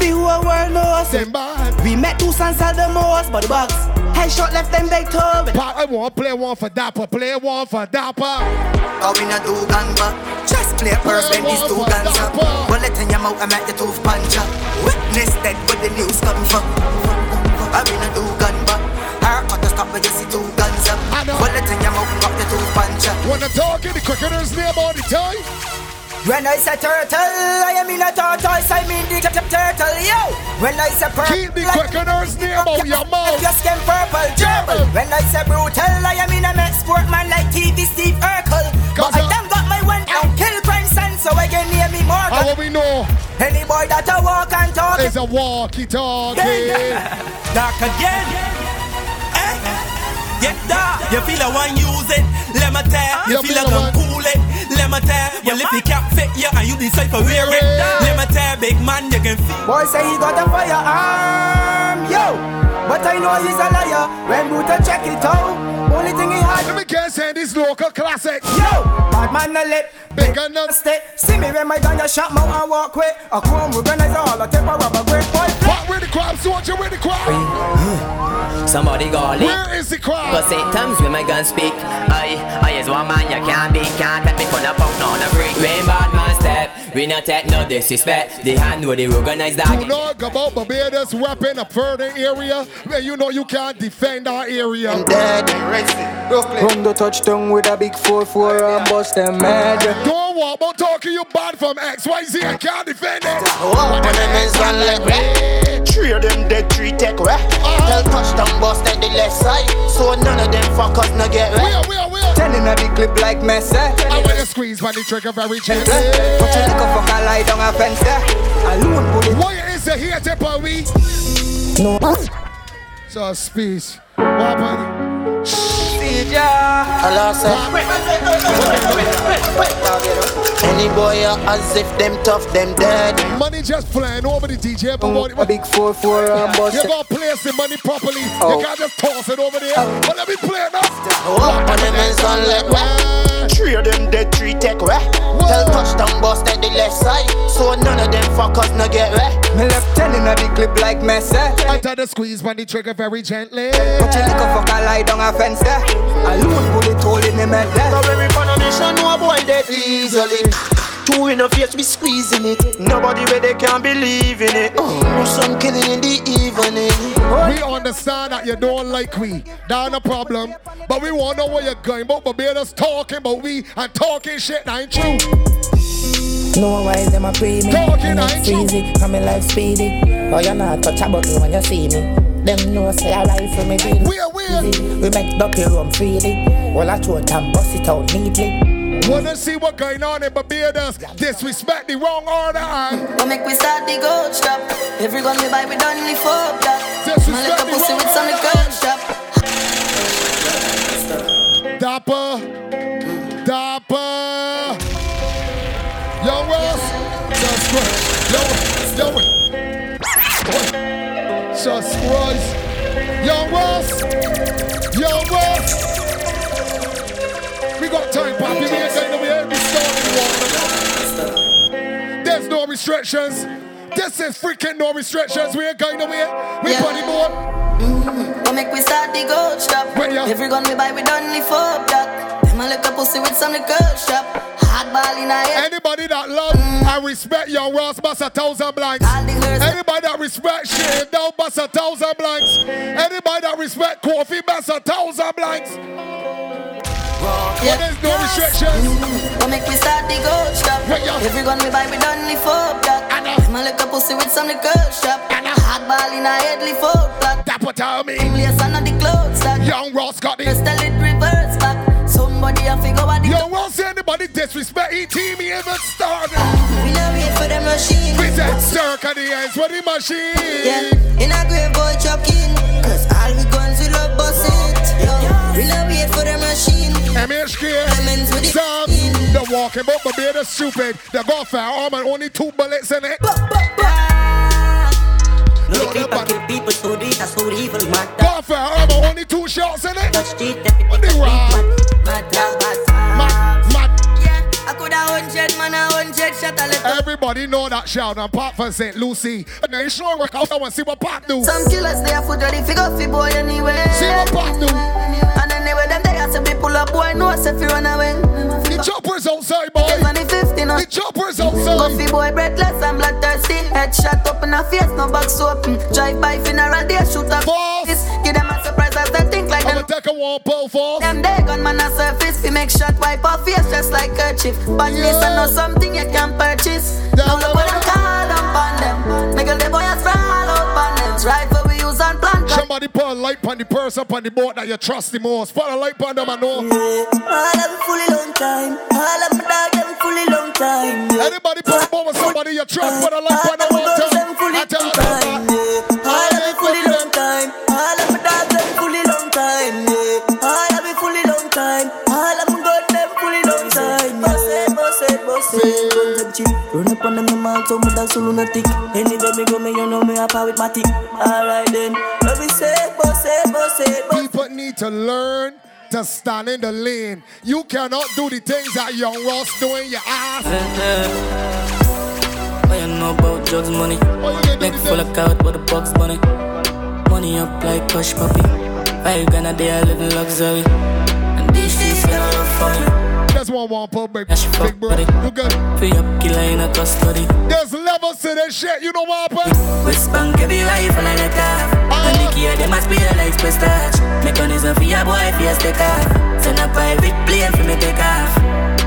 The whole world knows them bad. We met two sons sell the most body bags. Headshot left them bed tug. Part I want to play one for Dapper, play one for Dapper. How we not do gamba? Just play first when these two guns up. Bullet in your mouth, I make the tooth punch up. Witness that what the news come from. How we not do gamba? Her cut to stop when you see two guns up. Bullet in your mouth, got the tooth punch up. When the dog in the cricketer's name all the time. When I say turtle, I am in a tortoise, I mean the turtle, yo. When I say purple, Keep the quickener's name out your mouth. Your skin purple, gerbil. When I say brutal, I am in a Met sport man like TV Steve Urkel. But I done got my one down, kill crime son, so I can name me more. How will we know? Any boy that a walk and talk is a walkie talkie. Dark again. Get dark. You feel I want use it. Let me tell. You feel I gon' cool it. Let me tell. Well, if you can't fit you and you decide for wear it. Let me tell, big man, you can feel. Boy say he got a firearm, yo. But I know he's a liar. When Buddha check it out, only thing he had. Let me guess, say this local classic. Yo, bad man no lip, big and not stay. See me when my gun you shot mouth and walk away. A chrome organize all a temper rubber great boy. What with the crowd? Soldier with the crowd. Hmm. Somebody got it. Where is the crowd? Cause eight times when my gun speak I, I is one man you can't beat Can't let me put up out on a break When bad man step We not take no disrespect The hand with the organized dog You know about Barbados rapping a further area where you know you can't defend our area. I'm dead. Run the touchdown with a big 4-4 and bust them mad. Don't walk about talking you bad from XYZ. I can't defend it. Oh, one of them is one leg way. Three of them dead, three take way. Eh? Tell touchdown bust at the left side. So none of them fuckers no get right. Where, where, where? Telling a big clip like Messi. I want to squeeze by the trigger very gently. Put your liquor fuck a lie down a fence there. Alone put it. Why is it here, Temper we? No. So speech. What happened? Allah Any boy uh, as if them tough, them dead. Money just flying over the DJ. But a big 4-4 and You gotta place the money properly. Oh. You can't just toss it over there. But let me play it now. One of them is one leg way. Three of them dead, three take way. Tell touchdown bust at the left side. So none of them fuckers no get way. Me left telling a big clip like Messi. I tell the squeeze by the trigger very gently. Put your liquor fuck a lie down a fence there. Alone put it all in the head there. So when we on a mission, no boy dead easily. Two in the face, we squeezing it. Nobody where they can believe in it. Oh, some killing in the evening. We understand that you don't like we. That's no problem. But we want to know where you're going. But Barbados talking about we and talking shit that ain't true. No why them a pre me Talking And ain't it's easy, come me life speedy Oh you're not touch a button when you see me Them know say I rifle me deal. Where, where? We make ducky rum freely. Well I throw it and bust it out neatly. Wanna see what going on in Barbados? Disrespect the wrong order and What make we start the gold shop? Every gun we buy, we done live up. That. Smell like a pussy with some gold shop. Dapper, Dapper, Young Ross, just Christ, yo, yo, just Christ, Young Ross, Young Ross. We got time, Poppy. We ain't going nowhere. We starting one. There's no restrictions. This is freaking no restrictions. We ain't going nowhere. We yeah. party more. Mm-hmm. make we start the gold shop. Every gun we buy, we done live up that. Them a a pussy with some girl shop. Anybody that love mm. and respect your Ross bust a thousand blanks. Anybody that respect shit, don't bust a thousand blanks. Anybody that respect coffee bust a thousand blanks. Yeah. there's no restrictions. Mm. Don't make me start the gold shop. Yeah. Every gun we buy, we done up that. I'ma look a pussy with some the girl shop. Hot ball in a head, live up that. That what tell me. Lace on the clothes. Young Ross got. Just tell it reverse. Somebody a figure what the Yo, won't see anybody disrespect ET me even started. We not wait for the machine. We said circle the ends for the machine. Yeah, in a grave boy chucking. Cause all we guns we love bust it. Yo, we not wait for the machine. MHK, Sam, the walking but my beard stupid. They The golfer arm oh and only two bullets in it. No clip and kill people so deep, that's so evil, man. Golfer arm only two shots in it. Touch the rock? Mad, mad, mad. Yeah, I could have hundred man, a hundred shot a little. Everybody know that shout and pop for St. Lucy. And then sure work out, I want to see what pop do. Some killers, they are foot ready, figure fi boy anyway. See what pop do. And anyway, them they have to be pull up, boy, know if you run away. The chopper's outside, boy. The 50, no. The chopper's outside. Coffee boy, breathless and bloodthirsty. Headshot up in the face, no box open. Drive by funeral, they shoot up. Give them a they I'ma take a one pull for. Them they gunman a surface, fi make shot wipe off face just like a chip. But yeah. this I know something you can purchase. Now look what I'm calling on them. Make a the boy a sprawl out on them. Rifle we use and plan. Somebody put a light on the person on the boat that you trust the most. Put a light on them I know. Yeah. All of them fully long time. All of my dog them fully long time. Anybody put a boat with somebody you trust, put a light on them. I tell them. So me dance lunatic. Anywhere me go me you know me a power with my tick. Alright then. Let me say, boss it, boss it. People need to learn to stand in the lane. You cannot do the things that young Ross doing your ass. Eh, eh. What you know about drugs money? Neck full of cow with a box money. Money up like push puppy. Five grand a day, I live in luxury. And these streets get all funny. That's one one pub, baby. Big bro, you good? Free up killer in a custody. There's levels to this shit, you know what happened? West Bank, every rifle like a calf. Ah. And the key, them must be like space touch. Mechanism for your boy, for your stick off. Send a private plane for me take off.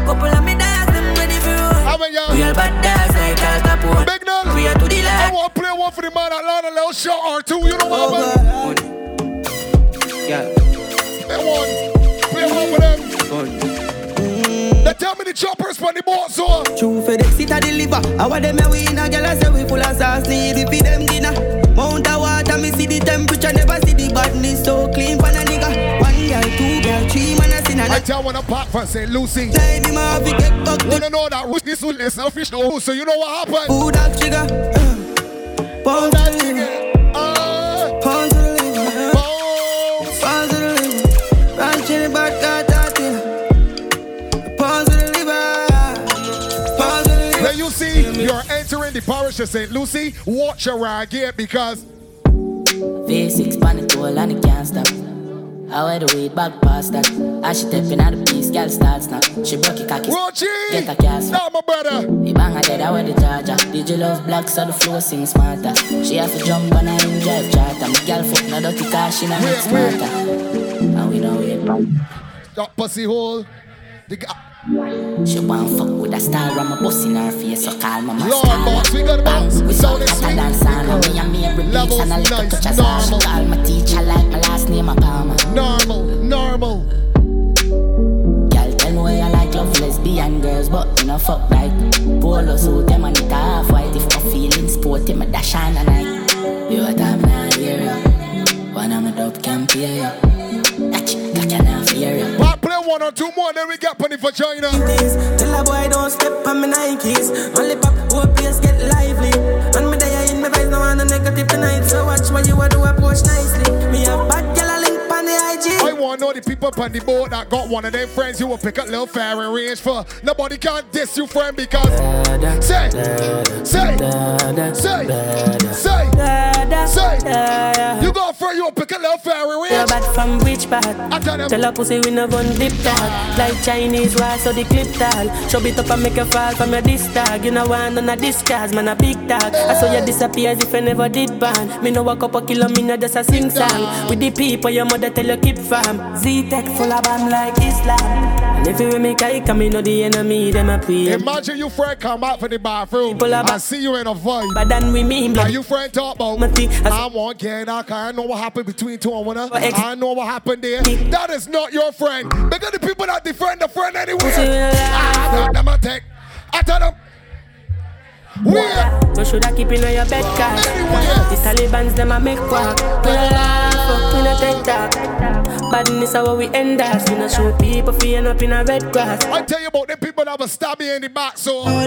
Couple of me dogs, them ready for roll. Real bad dogs like Al Capone. Big Nell. We are to the line. I want to play one for the man that learn a little shot or two, you know what happened? Yeah. Play one. Play one for them. They tell me the choppers for the boat, so. True FedEx, it a deliver. Our them a win, a girl a say we full of sauce, need we feed them dinner. Mount of water, me see the temperature, never see the badness so clean for a nigga. One girl, two girl, three man a sin I tell I'm back for St. Lucy. Time him off, he get bucked. Wanna know that Ruth this is selfish no so you know what happened? Who that trigger? Uh, Pound to the parish of St. Lucy. Watch your rag here because V6 pan it all and it can't stop. I wear the weed back past that. As she stepping out the piece, girl starts now. She broke it cocky. Rochi! Get a cast. Now my brother. He bang her dead, I wear the charger. Did you love black so the flow sing smarter? She have to jump on her in drive charter. My girl fuck no dirty car, she not make smarter. And we know it. That pussy hole. The guy. She want fuck with a star, I'm a bust in her face, so call my Lord boss, we got boss. We Sound hotter sweet. than sauna. Me and me every beats and a little nice, touch of salt. She normal. call my teacher like my last name, a Palmer. Normal, normal. Girl, tell me where you like love lesbian girls, but you know fuck right. Polo suit, them and it half white. If I'm feeling sporty, me dash on a night. You a time now hear ya. One of my dope can pay ya. One or two more, then we get plenty for China. Tell a boy don't step on me Nikes. Only pop, whole place get lively. And me there in my vibes, no want no negative tonight. So watch what you a do approach nicely. Me a bad girl a the IG. I want to know the people on the boat that got one of them friends you will pick up little fair and range for. Nobody can diss you, friend, because say, say, say, say, say. You go for you will pick a little fair and range. Yeah, bad from which part? I tell them. Tell a pussy we gun dip tag. Like Chinese wall, so the clip tall. Show it up and make you fall from your disc tag. You know want none of this cars, man a big tag. I saw you disappear as if I never did ban. Me up a kilo, me no just a sing song. With the people your mother tell you keep fam. Z-Tech full of bam like Islam. And if you make I come, me know the enemy, them a pray. Imagine you friend come out for the bathroom. I see you in a vibe. But then we mean Are you friend talk about? I want get out. I know what happened between two and one. I know what happened there. That is not your friend. Because the people that defend the friend anyway. I got ah, them attack. I tell them. Where? So should I keep in on your bed card? The Taliban's them a make walk. We no laugh, we no take talk. Badness how we end us. We no show people fi end up in a red grass. I tell you about the people that will stab me in the back. So. I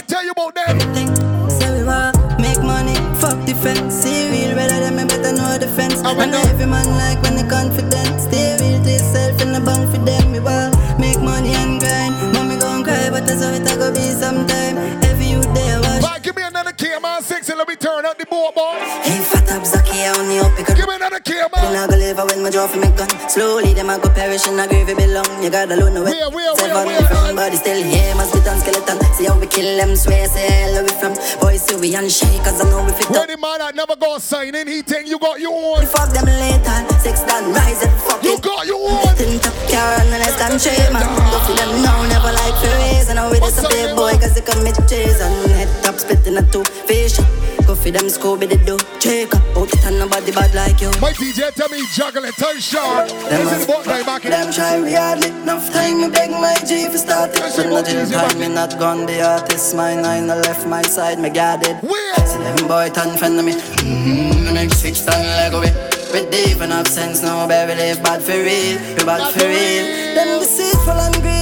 tell you about them. Say we want make money, fuck defense. Stay real, rather than me better know defense. And every man like when they confident. Stay real to yourself and the bank for them. We want make money and grind. Mommy gon' cry, but that's how it a go be sometime. Every you there watch. Right, give me another 6 and let me turn up the boat, boys. Hey, fat up, Zaki, I only up Give me another KMR. Then I go live when my draw for me gun. Slowly, them I go perish in a grave it belong. You gotta load no way. Where, where, Seven from body still here, must be done skeleton. See how we kill them, swear, say hell we from. Boys, see we handshake, cause I know we fit Where the man that never got sign in, he think you got your own. Fuck them later, six done, rise and fuck You got your own. Tint up car and the next country, man. Go for them now, never like for reason. Now we disappear, boy, cause they commit treason. Head top spitting a two fish. For them Scooby the do. Check up, out it and nobody bad like you. My DJ tell me juggle it, turn sharp. This is what they back in. Them try hardly enough time. Me beg my G for start it. When nothing time, me not gone. The artist mine, I left my side. Me guarded. See them boy turn friend of me. Mm-hmm. Make six ton leg away. We deep have sense now, baby. Live bad for real, we bad for real. Them deceitful and greedy.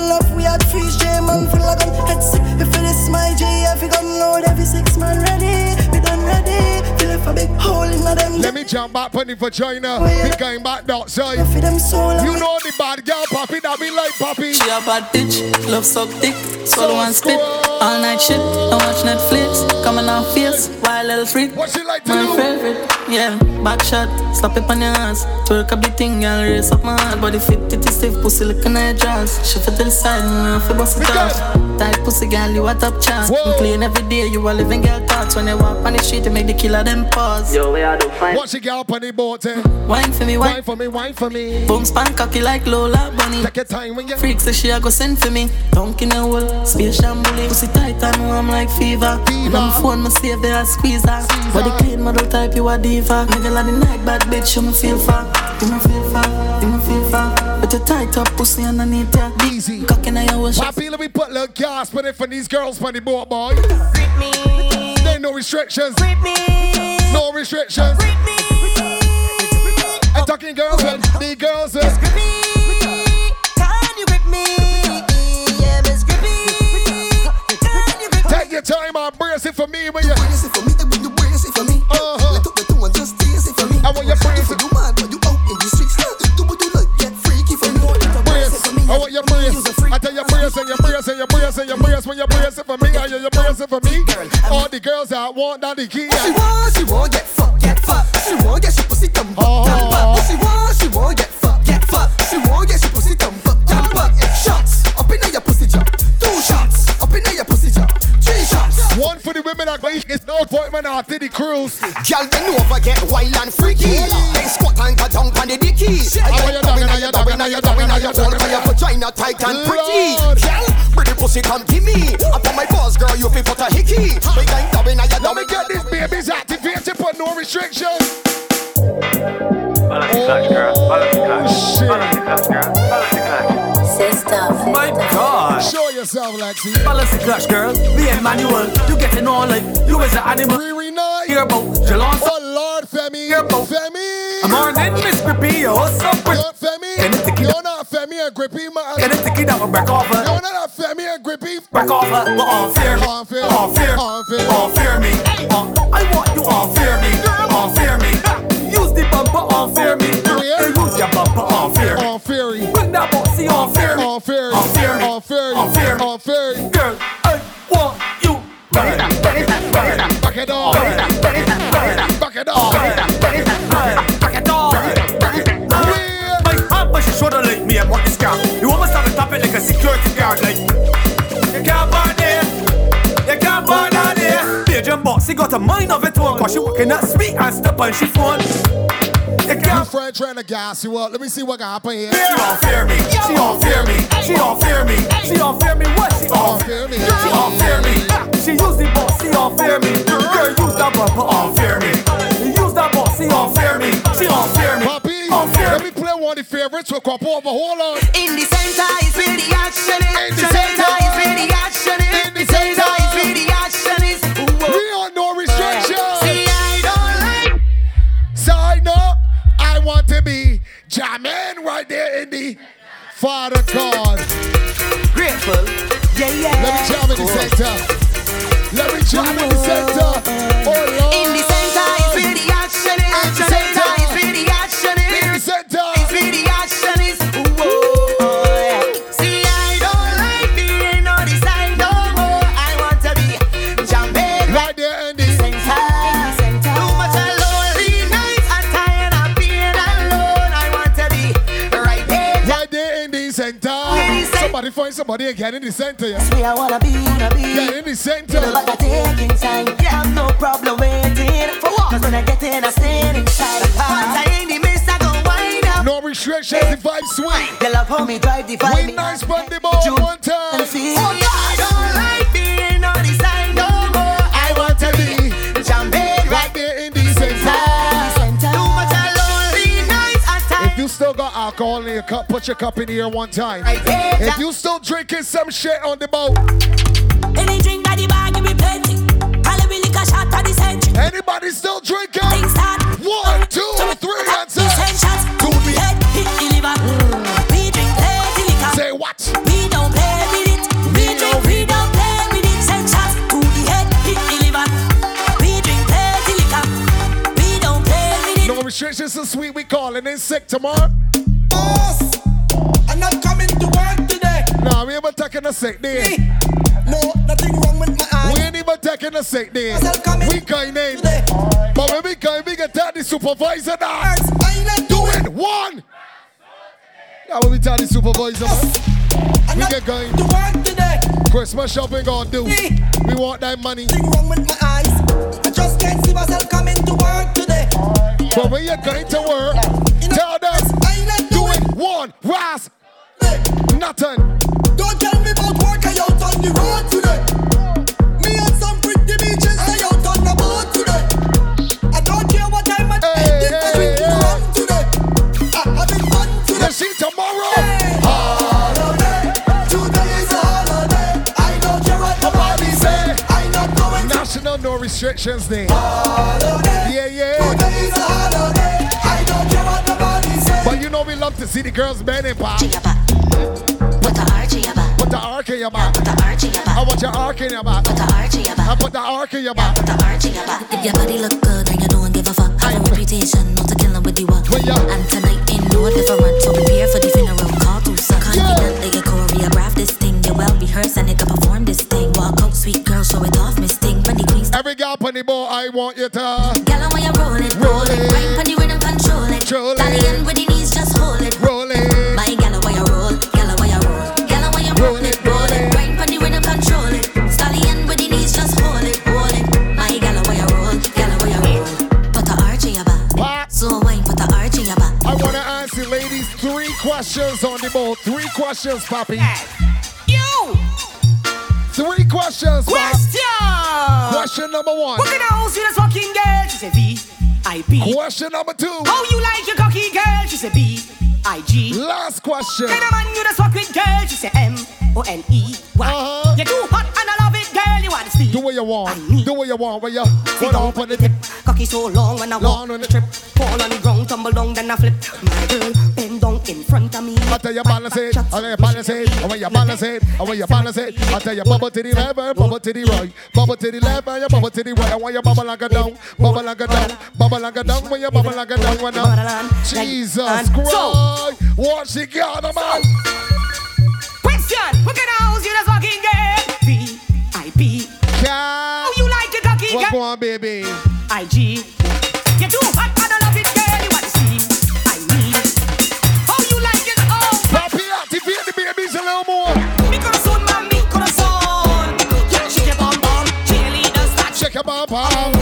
No love. We had free J man full of gun. Head sick. If it is my G, every gun load, every six man ready. We done ready. Feel if a big hole in them. Let me jump back on the vagina. We going back outside. You know the bad girl, Poppy, that be like Poppy. She a bad bitch, love suck dick, swallow and spit, all night shit, and watch Netflix, coming off fierce, wild little freak. What she like to My do? favorite, yeah, back shot, slap it on your ass, twerk a big thing, girl, raise up my heart, body fit, titty stiff, pussy looking at your jaws, shift it to the side, and I feel bust it off. Tight pussy, girl, you a top chance. You clean every day, you a living girl thoughts. When you walk on the street, you make the killer them pause. Yo, where I do fine. Watch the girl on the boat, eh? Wine for me, wine. Wine for me, wine for me. Boom span cocky like Lola Bunny. Take your time when you freak, so she a go send for me. Dunk in a hole, space shambling. Pussy tight and warm like fever. fever. On phone, me save there, squeeze her. Body clean, model type, you a diva. Nigga like the night, bad bitch, you me feel far. You me feel far, you me feel far. But you tight up, pussy underneath ya. Easy. Cocky in your wash. Poppy, let we put little gas on it for these girls on the boat, boy. There ain't no restrictions. No restrictions. I'm talking girls and the girls and Can you grip me? Yeah, Miss Grippy. Take your time and brace it for me when you brace it for me, when you brace it for me. Uh-huh. Let up the two and just taste it for me. I want you brace it. You mad when you out in the streets. Do what you like, get freaky for me. brace. I want you brace. I tell you brace and you brace and you brace and you brace when you brace it for me. I you brace it for me. Girl, All the girls that want that the key. What she want, she want get fucked, get fucked. She want get she pussy come oh. jump up. What she want, she want get One for the women that go it's no appointment after the cruise. Girl, bend over, get wild and freaky. Then squat and go down on the dicky. How you doing? How you doing? How you doing? How you Hold by your vagina tight and pretty. Girl, bring the pussy come give me. Up on my balls, girl, you feel put a hickey. Big time dubbing, how you Let me get these babies activated, but no restrictions. Balance the clutch, girl. Balance the clutch. Balance the clutch, girl. Balance the clutch. My God. Show yourself, Lexi. Balance the clutch, girl. Be Emmanuel. You get to know like you as an animal. Riri night. Hear about Jelon. Oh Lord, Femi. Hear about Femi. I'm on in Miss Grippy. Yo, what's up, You're Femi. Can it take it You're not Femi and Grippy, man. Can it take it out and back off? You're not a Femi again, Grippy. Back off, uh, but unfair me. Unfair. Unfair. Unfair. Unfair me. Uh, I want you unfair me. Unfair me. Use the bumper unfair me. Yeah. Use your bumper unfair me. Unfair. Bring that bossy unfair me. Unfair. Unfair me. Unfair. Unfair me. Unfair. Girl, I want you. Back it back it back it. Back it off. Back it back it back it. Back it off. Back it back it back it. Back it up. My hand on your shoulder like me, I'm on the. You almost have to stop it like a security guard, like you can't burn there. You can't burn there. Pigeon box, he got a mind of its own, cause she walking that speak and step on she phone. You Your can't friend trying to gas you up. Let me see what can happen here. She don't fear me. She don't fear me. She don't fear me. She don't fear me. What? She don't fear me. She don't fear me. She use the boss. She don't fear me. Girl, use that bumper. On fear me. Use that boss. She don't fear me. She don't fear me. Poppy, let me. me play one of the favorites for crop over. Hold on. In the center is where the action is. the The center center. is where the action is. In the The center center. is where the action is. Want to be jamming right there in the Father God. Grateful. Yeah, yeah. Let me jam in the center. Let me jam in the center. Oh Lord. In the center is where the action is. In the The center center. is center. Somebody find somebody and get in the center. Yeah. Me, I wanna be, wanna be. Get in the center. But I taking time. Yeah, have no problem waiting for what? Cause when I get in, I stand inside the. Once I in the midst, I go wind up. No restrictions. The vibe sweet. They love how me drive the vibe. We nice on the ball one time. and see. Oh, alcohol in your cup, put your cup in here one time. If you still drinking some shit on the boat, Any drink that the bag, give me plenty. Calibre liquor shot at the century. anybody still drinking? One, two, three, and shots to the head, hit the liver. We drink plenty liquor. say what? We don't play with it. We drink, we don't play with it. Ten shots to the head, hit the liver. We drink plenty liquor. We don't play with it. No restrictions so sweet, we calling in sick tomorrow. Boss, I'm not coming to work today. Nah, we ain't taking a sick day. No, nothing wrong with my eyes. We ain't even taking a sick day. We kind in. today. But when we come, we can tell the supervisor that. I not Do doing it, one. Now when we tell the supervisor, man, we get going. to work today. Christmas shopping gonna do. We want that money. Nothing wrong with my eyes. I just can't see myself coming to work today. But when you're going to work, tell them, one, rise, nothing. Don't tell me about work, I out on the road today. Me and some pretty bitches, I out on the boat today. I don't care what time I Hey, I hey, hey. rum today. I having fun today. Let's see tomorrow. Holiday, today is a holiday. I don't care what nobody say. I not going National No Restrictions Day. holiday. Yeah, yeah. Today is a holiday. You know we love to see the girls bending pop. Put the arch in your back. Put the arc in your back. Put the arch in your I want your arc in your back. Put the arch in your I back. put the arc in your back. Put the arch in your back. If your body look good and you don't give a fuck, have a reputation not to kill them with the work. And tonight ain't no different, so prepare for the funeral. Call to suck. Confidently you choreograph this thing. You well rehearsed and you can perform this thing. Walk out, sweet girl, show it off, Miss Thing. When the queen's Every girl on the boat, I want you to. Girl, when you roll it, roll it. Roll. Right on the rhythm, control it. Control it. Dolly in with the Three questions, Poppy. You! Three questions, Pop. Question! Question number one. Look at the house with a fucking girl. She say V, I B. Question number two. How you like your cocky girl? She say B, I G. Last question. Kind of man you just fuck with girl? She say M, O N E. Why? Uh-huh. You're too hot and I love it, girl. You want to sleep? Do what you want. Do what you want. Where you put on on the tip. Cocky so long when I Long walk on the- trip. Fall on the ground, tumble down, then I flip. My girl, bend down in front of me. I tell you balance it, I tell you balance it, and when you balance it, and when you balance it, I tell you bubble to the left and bubble to the right, bubble to the left and you bubble to the right, and when you bubble like a down, bubble like a down, bubble like a down, when you bubble like a down, up. Jesus Christ, watch the God, man. Question, what kind of house you just walking get? V-I-P. How you like it, Ducky? What go on, baby? I-G. You're too hot, I don't love it, shake your bum bum.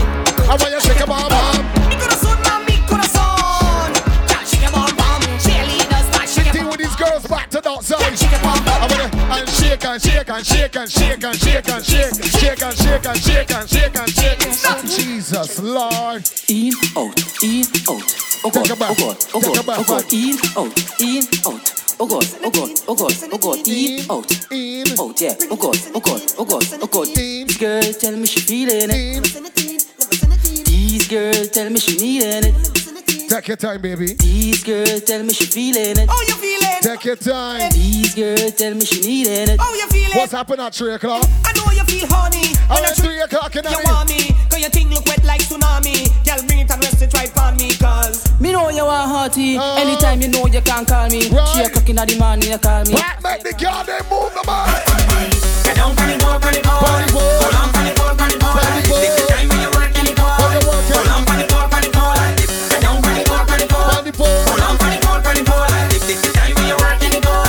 I want you shake your bum bum. Mi corazón, mami, corazón. Yeah, shake your bum bum. Cheerleaders, start shake your bum bum. these girls back to that side. Shake your bum bum. I want you and shake and shake and shake and shake and shake and shake, shake and shake and shake and shake and shake. Jesus Lord. In out, in out. Oh God, oh God, oh God, oh God. In out, in out. Oh God, oh God, oh God, oh God, in out, in out, yeah. Oh God, oh God, oh God, oh God. This girl tell me she feeling it. These girls tell me she needing it. Take your time, baby. These girls tell me she feeling it. Oh, you feeling? Take your time. These girls tell me she needing it. Oh, you feeling? What's happening at 3 o'clock? I know you feel horny. Oh, it's 3 o'clock in the You want me, cause your thing look wet like tsunami. Girl, bring it and rest it right on me, cause. Me know you want hearty. Uh, Anytime you know you can't call me. Right. Three o'clock in the morning, you call me. Right, make the girl, they move the man. Get down, ball, panic ball. Panic ball. This the time when you work, panic ball. When you work, Hold on, panic ball, panic ball. Get down, ball, panic ball. This the time when you work, panic ball.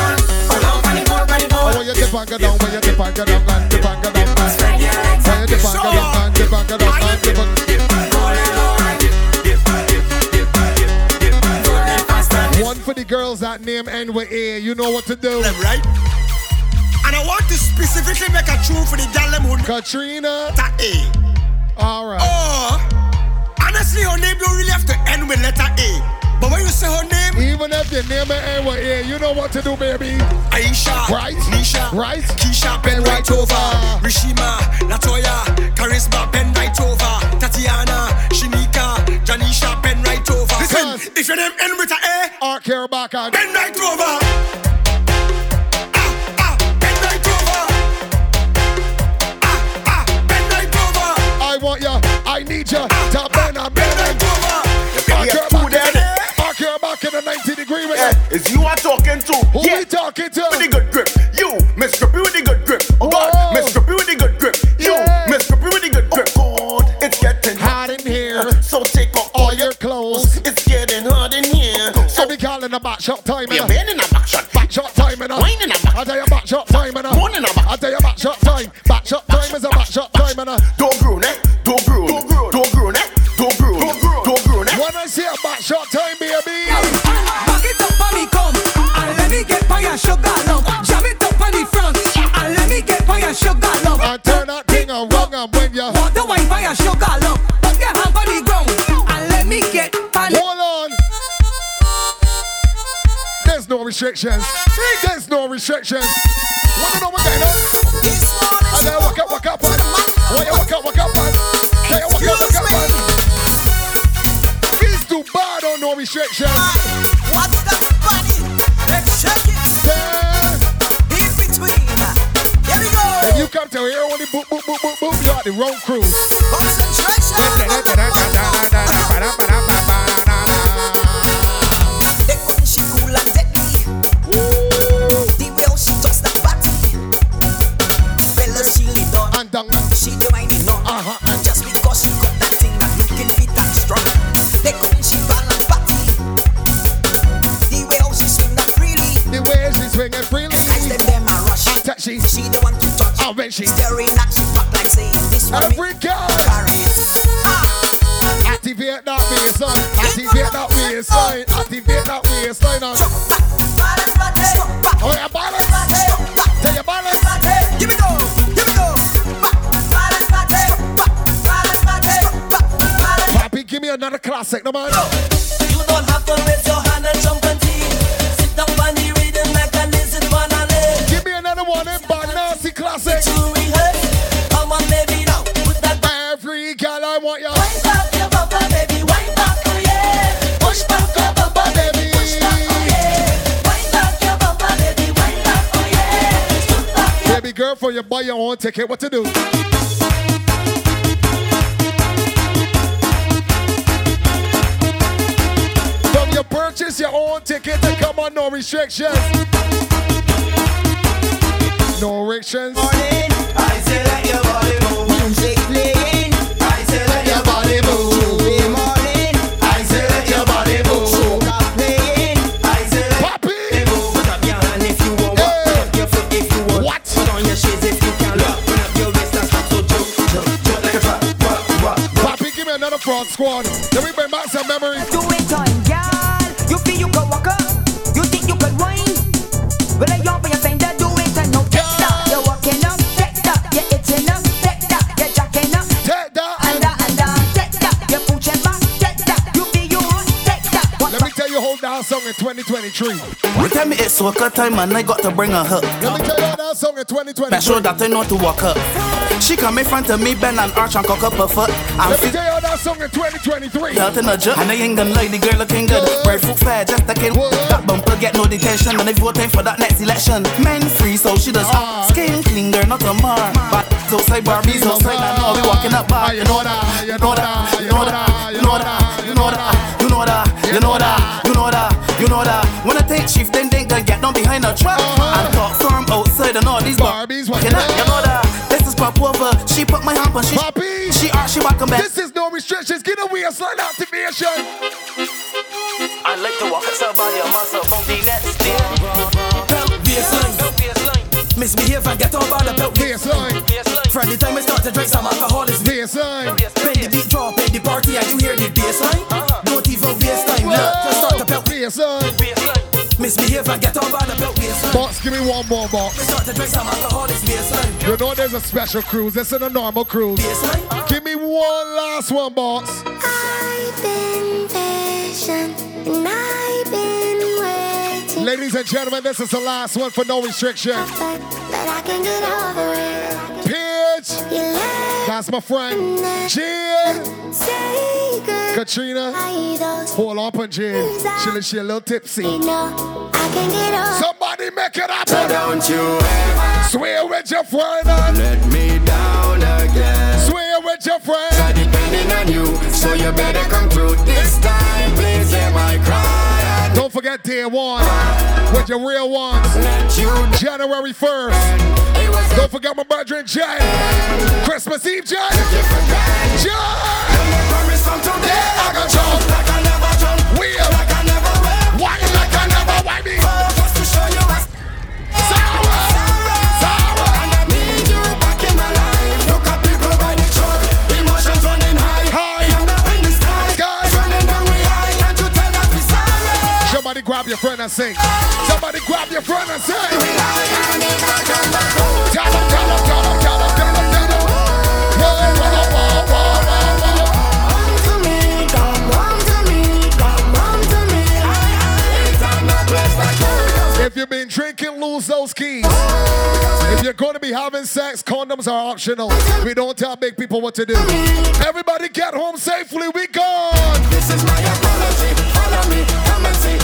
Hold on, panic ball, panic ball. Oh, when you dip and go down, when you dip and go down, girls that name end with A. You know what to do. Them right? And I want to specifically make a tune for the gal them who Katrina. that A. All right. Oh, honestly, her name don't really have to end with letter A. But when you say her name, Even if your name end with A, you know what to do, baby. Aisha, Right. Nisha, Right. Keisha, Ben right over. Rishima, Latoya, Charisma, Ben right over. Tatiana, Shinika, Janisha, Ben right over. Listen, Because- if your name end with a A, Art care back on. Ben right over. Ah, ah, Ben right over. Ah, ah, Ben right over. I want you, I need you to bend and Ben bend right and over. Arc Yeah, your two back in there. the- arc back in a 90 degree with Yeah, you. it's you are talking to. Who yeah. we talking to? With the good grip. You, Miss Grippy with the good In the back shot time. we're innit? been in a back shot. Back shot time, innit? Wine in a back I tell you back shot time, in a back. I tell you back shot time. There's no restrictions. There's no restrictions. Wanna know what they know? And then walk up, walk up, man. When you walk up, walk up, man. You walk up, walk up, man. It's too bad on no restrictions. What's that funny? Let's check it. Yeah. In between. Here we go. If you come to here only boop, boop, boop, boop, boop, you're at the wrong crew. The touch. And when she. Staring at she back like saying this one. Every girl. Ah. Activate that waistline. Activate that waistline. Activate that waistline. now. Oh, yeah, balance. Tell your balance. Give me go. Give me. Papi, give me another classic, no man. You buy your own ticket, what to do? From you purchase your own ticket to come on, no restrictions. No restrictions. I Let me bring back some memories. Do it on, girl. You feel you can walk up. You think you could whine. Well, I yell for your finger, do it and no take that. You're walking up, take that. You're itching up, take that. You're jacking up, take that. And that, and that, take that. You're pooching back, take that. You feel you hot, take that. What Let me tell you, hold down song in 2023. Tell me it's soca time and I got to bring her hook. Let me tell you, hold down song in 2023. Make sure that I know to walk up. She come in front of me, bend and arch and cock up her foot. I'm Let me fit tell you, hold down song in 2023. Health in a jet, and I ain't gonna lie, the girl looking good. Bread fruit fair, just a kid. That bumper get no detention, and they voting for that next election. Men free, so she does Ah. skin clean, girl, not a mar. But outside Barbies, outside, I know we walking up bar. You know that, you know that, you know that, you know that, you know that, you know that, you know that, you know that, you know that. When I take shift, then they gonna get down behind the truck and talk firm outside, and all these Barbies, walking up. You know that. This pop over. She put my hand on she. Poppy. She arch, she walk 'em back. This is no restrictions. Get away a waistline activation. I like to walk outside by your muscle from the next day. Belt baseline. Misbehave and get on by the belt baseline. From the time I start to drink some alcohol, it's baseline. When the beat drop in the party and you hear the baseline, uh-huh. don't even waste time. Look, just start the belt baseline. Misbehave and get on by the belt baseline. Box, give me one more box. Start to drink some alcohol, it's baseline. You know there's a special cruise. This is a normal cruise. Give me one last one, box. I've been patient and I've been waiting. Ladies and gentlemen, this is the last one for no restriction. But I can get over it. Pitch. That's my friend. Jid. say good. Katrina. those Hold on, on Jid. She, she a little tipsy. know I can get over Somebody make it up. So don't you ever Swear with your friend. let me down again. Swear with your friend. I depending on you, so you better come through this time. Please hear my cry. Don't forget day one with your real ones. January 1st. Don't forget my brother Jay. Christmas Eve, Jay. Jay. Somebody grab your friend and sing. Somebody grab your friend and sing. Tell tell tell tell tell tell. If you've been drinking, lose those keys. If you're going to be having sex, condoms are optional. We don't tell big people what to do. Everybody get home safely. We gone. This is my apology. Follow me, come and see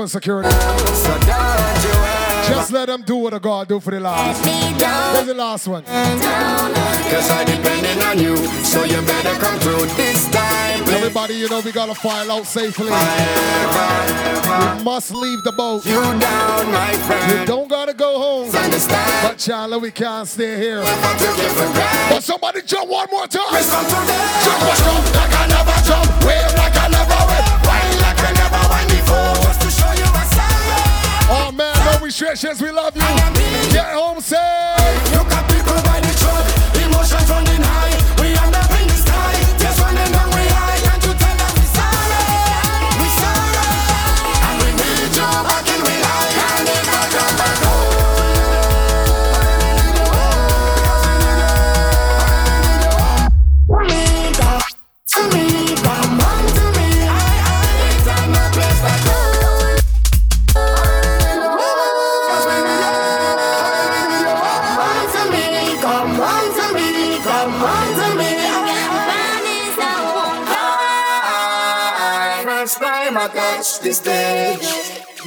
one, security. So don't you Just let them do what a God do for the last. Where's the last one? Cause I depending on you, so you better come through this time. please. Everybody, you know we gotta file out safely. We must leave the boat. You down, my You don't gotta go home. Understand? But Chandler, we can't stay here. But you give a ride. But somebody jump one more time. Listen to me. Jump, jump like I never jump. Wave like I never wave. Wine like I never wine before. We love you. Get home safe. Touch the stage.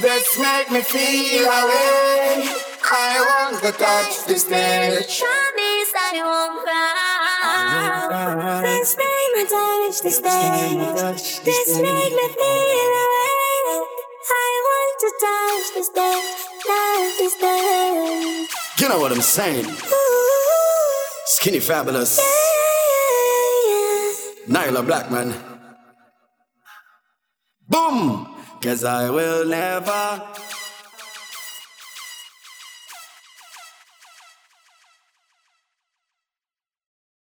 This make me feel away. I want to touch the stage. Promise I won't cry. This make me touch the stage. This make me feel away. I want to touch the stage, touch the stage. You know what I'm saying? Skinny fabulous. Nailah Blackman. Boom! Cause I will never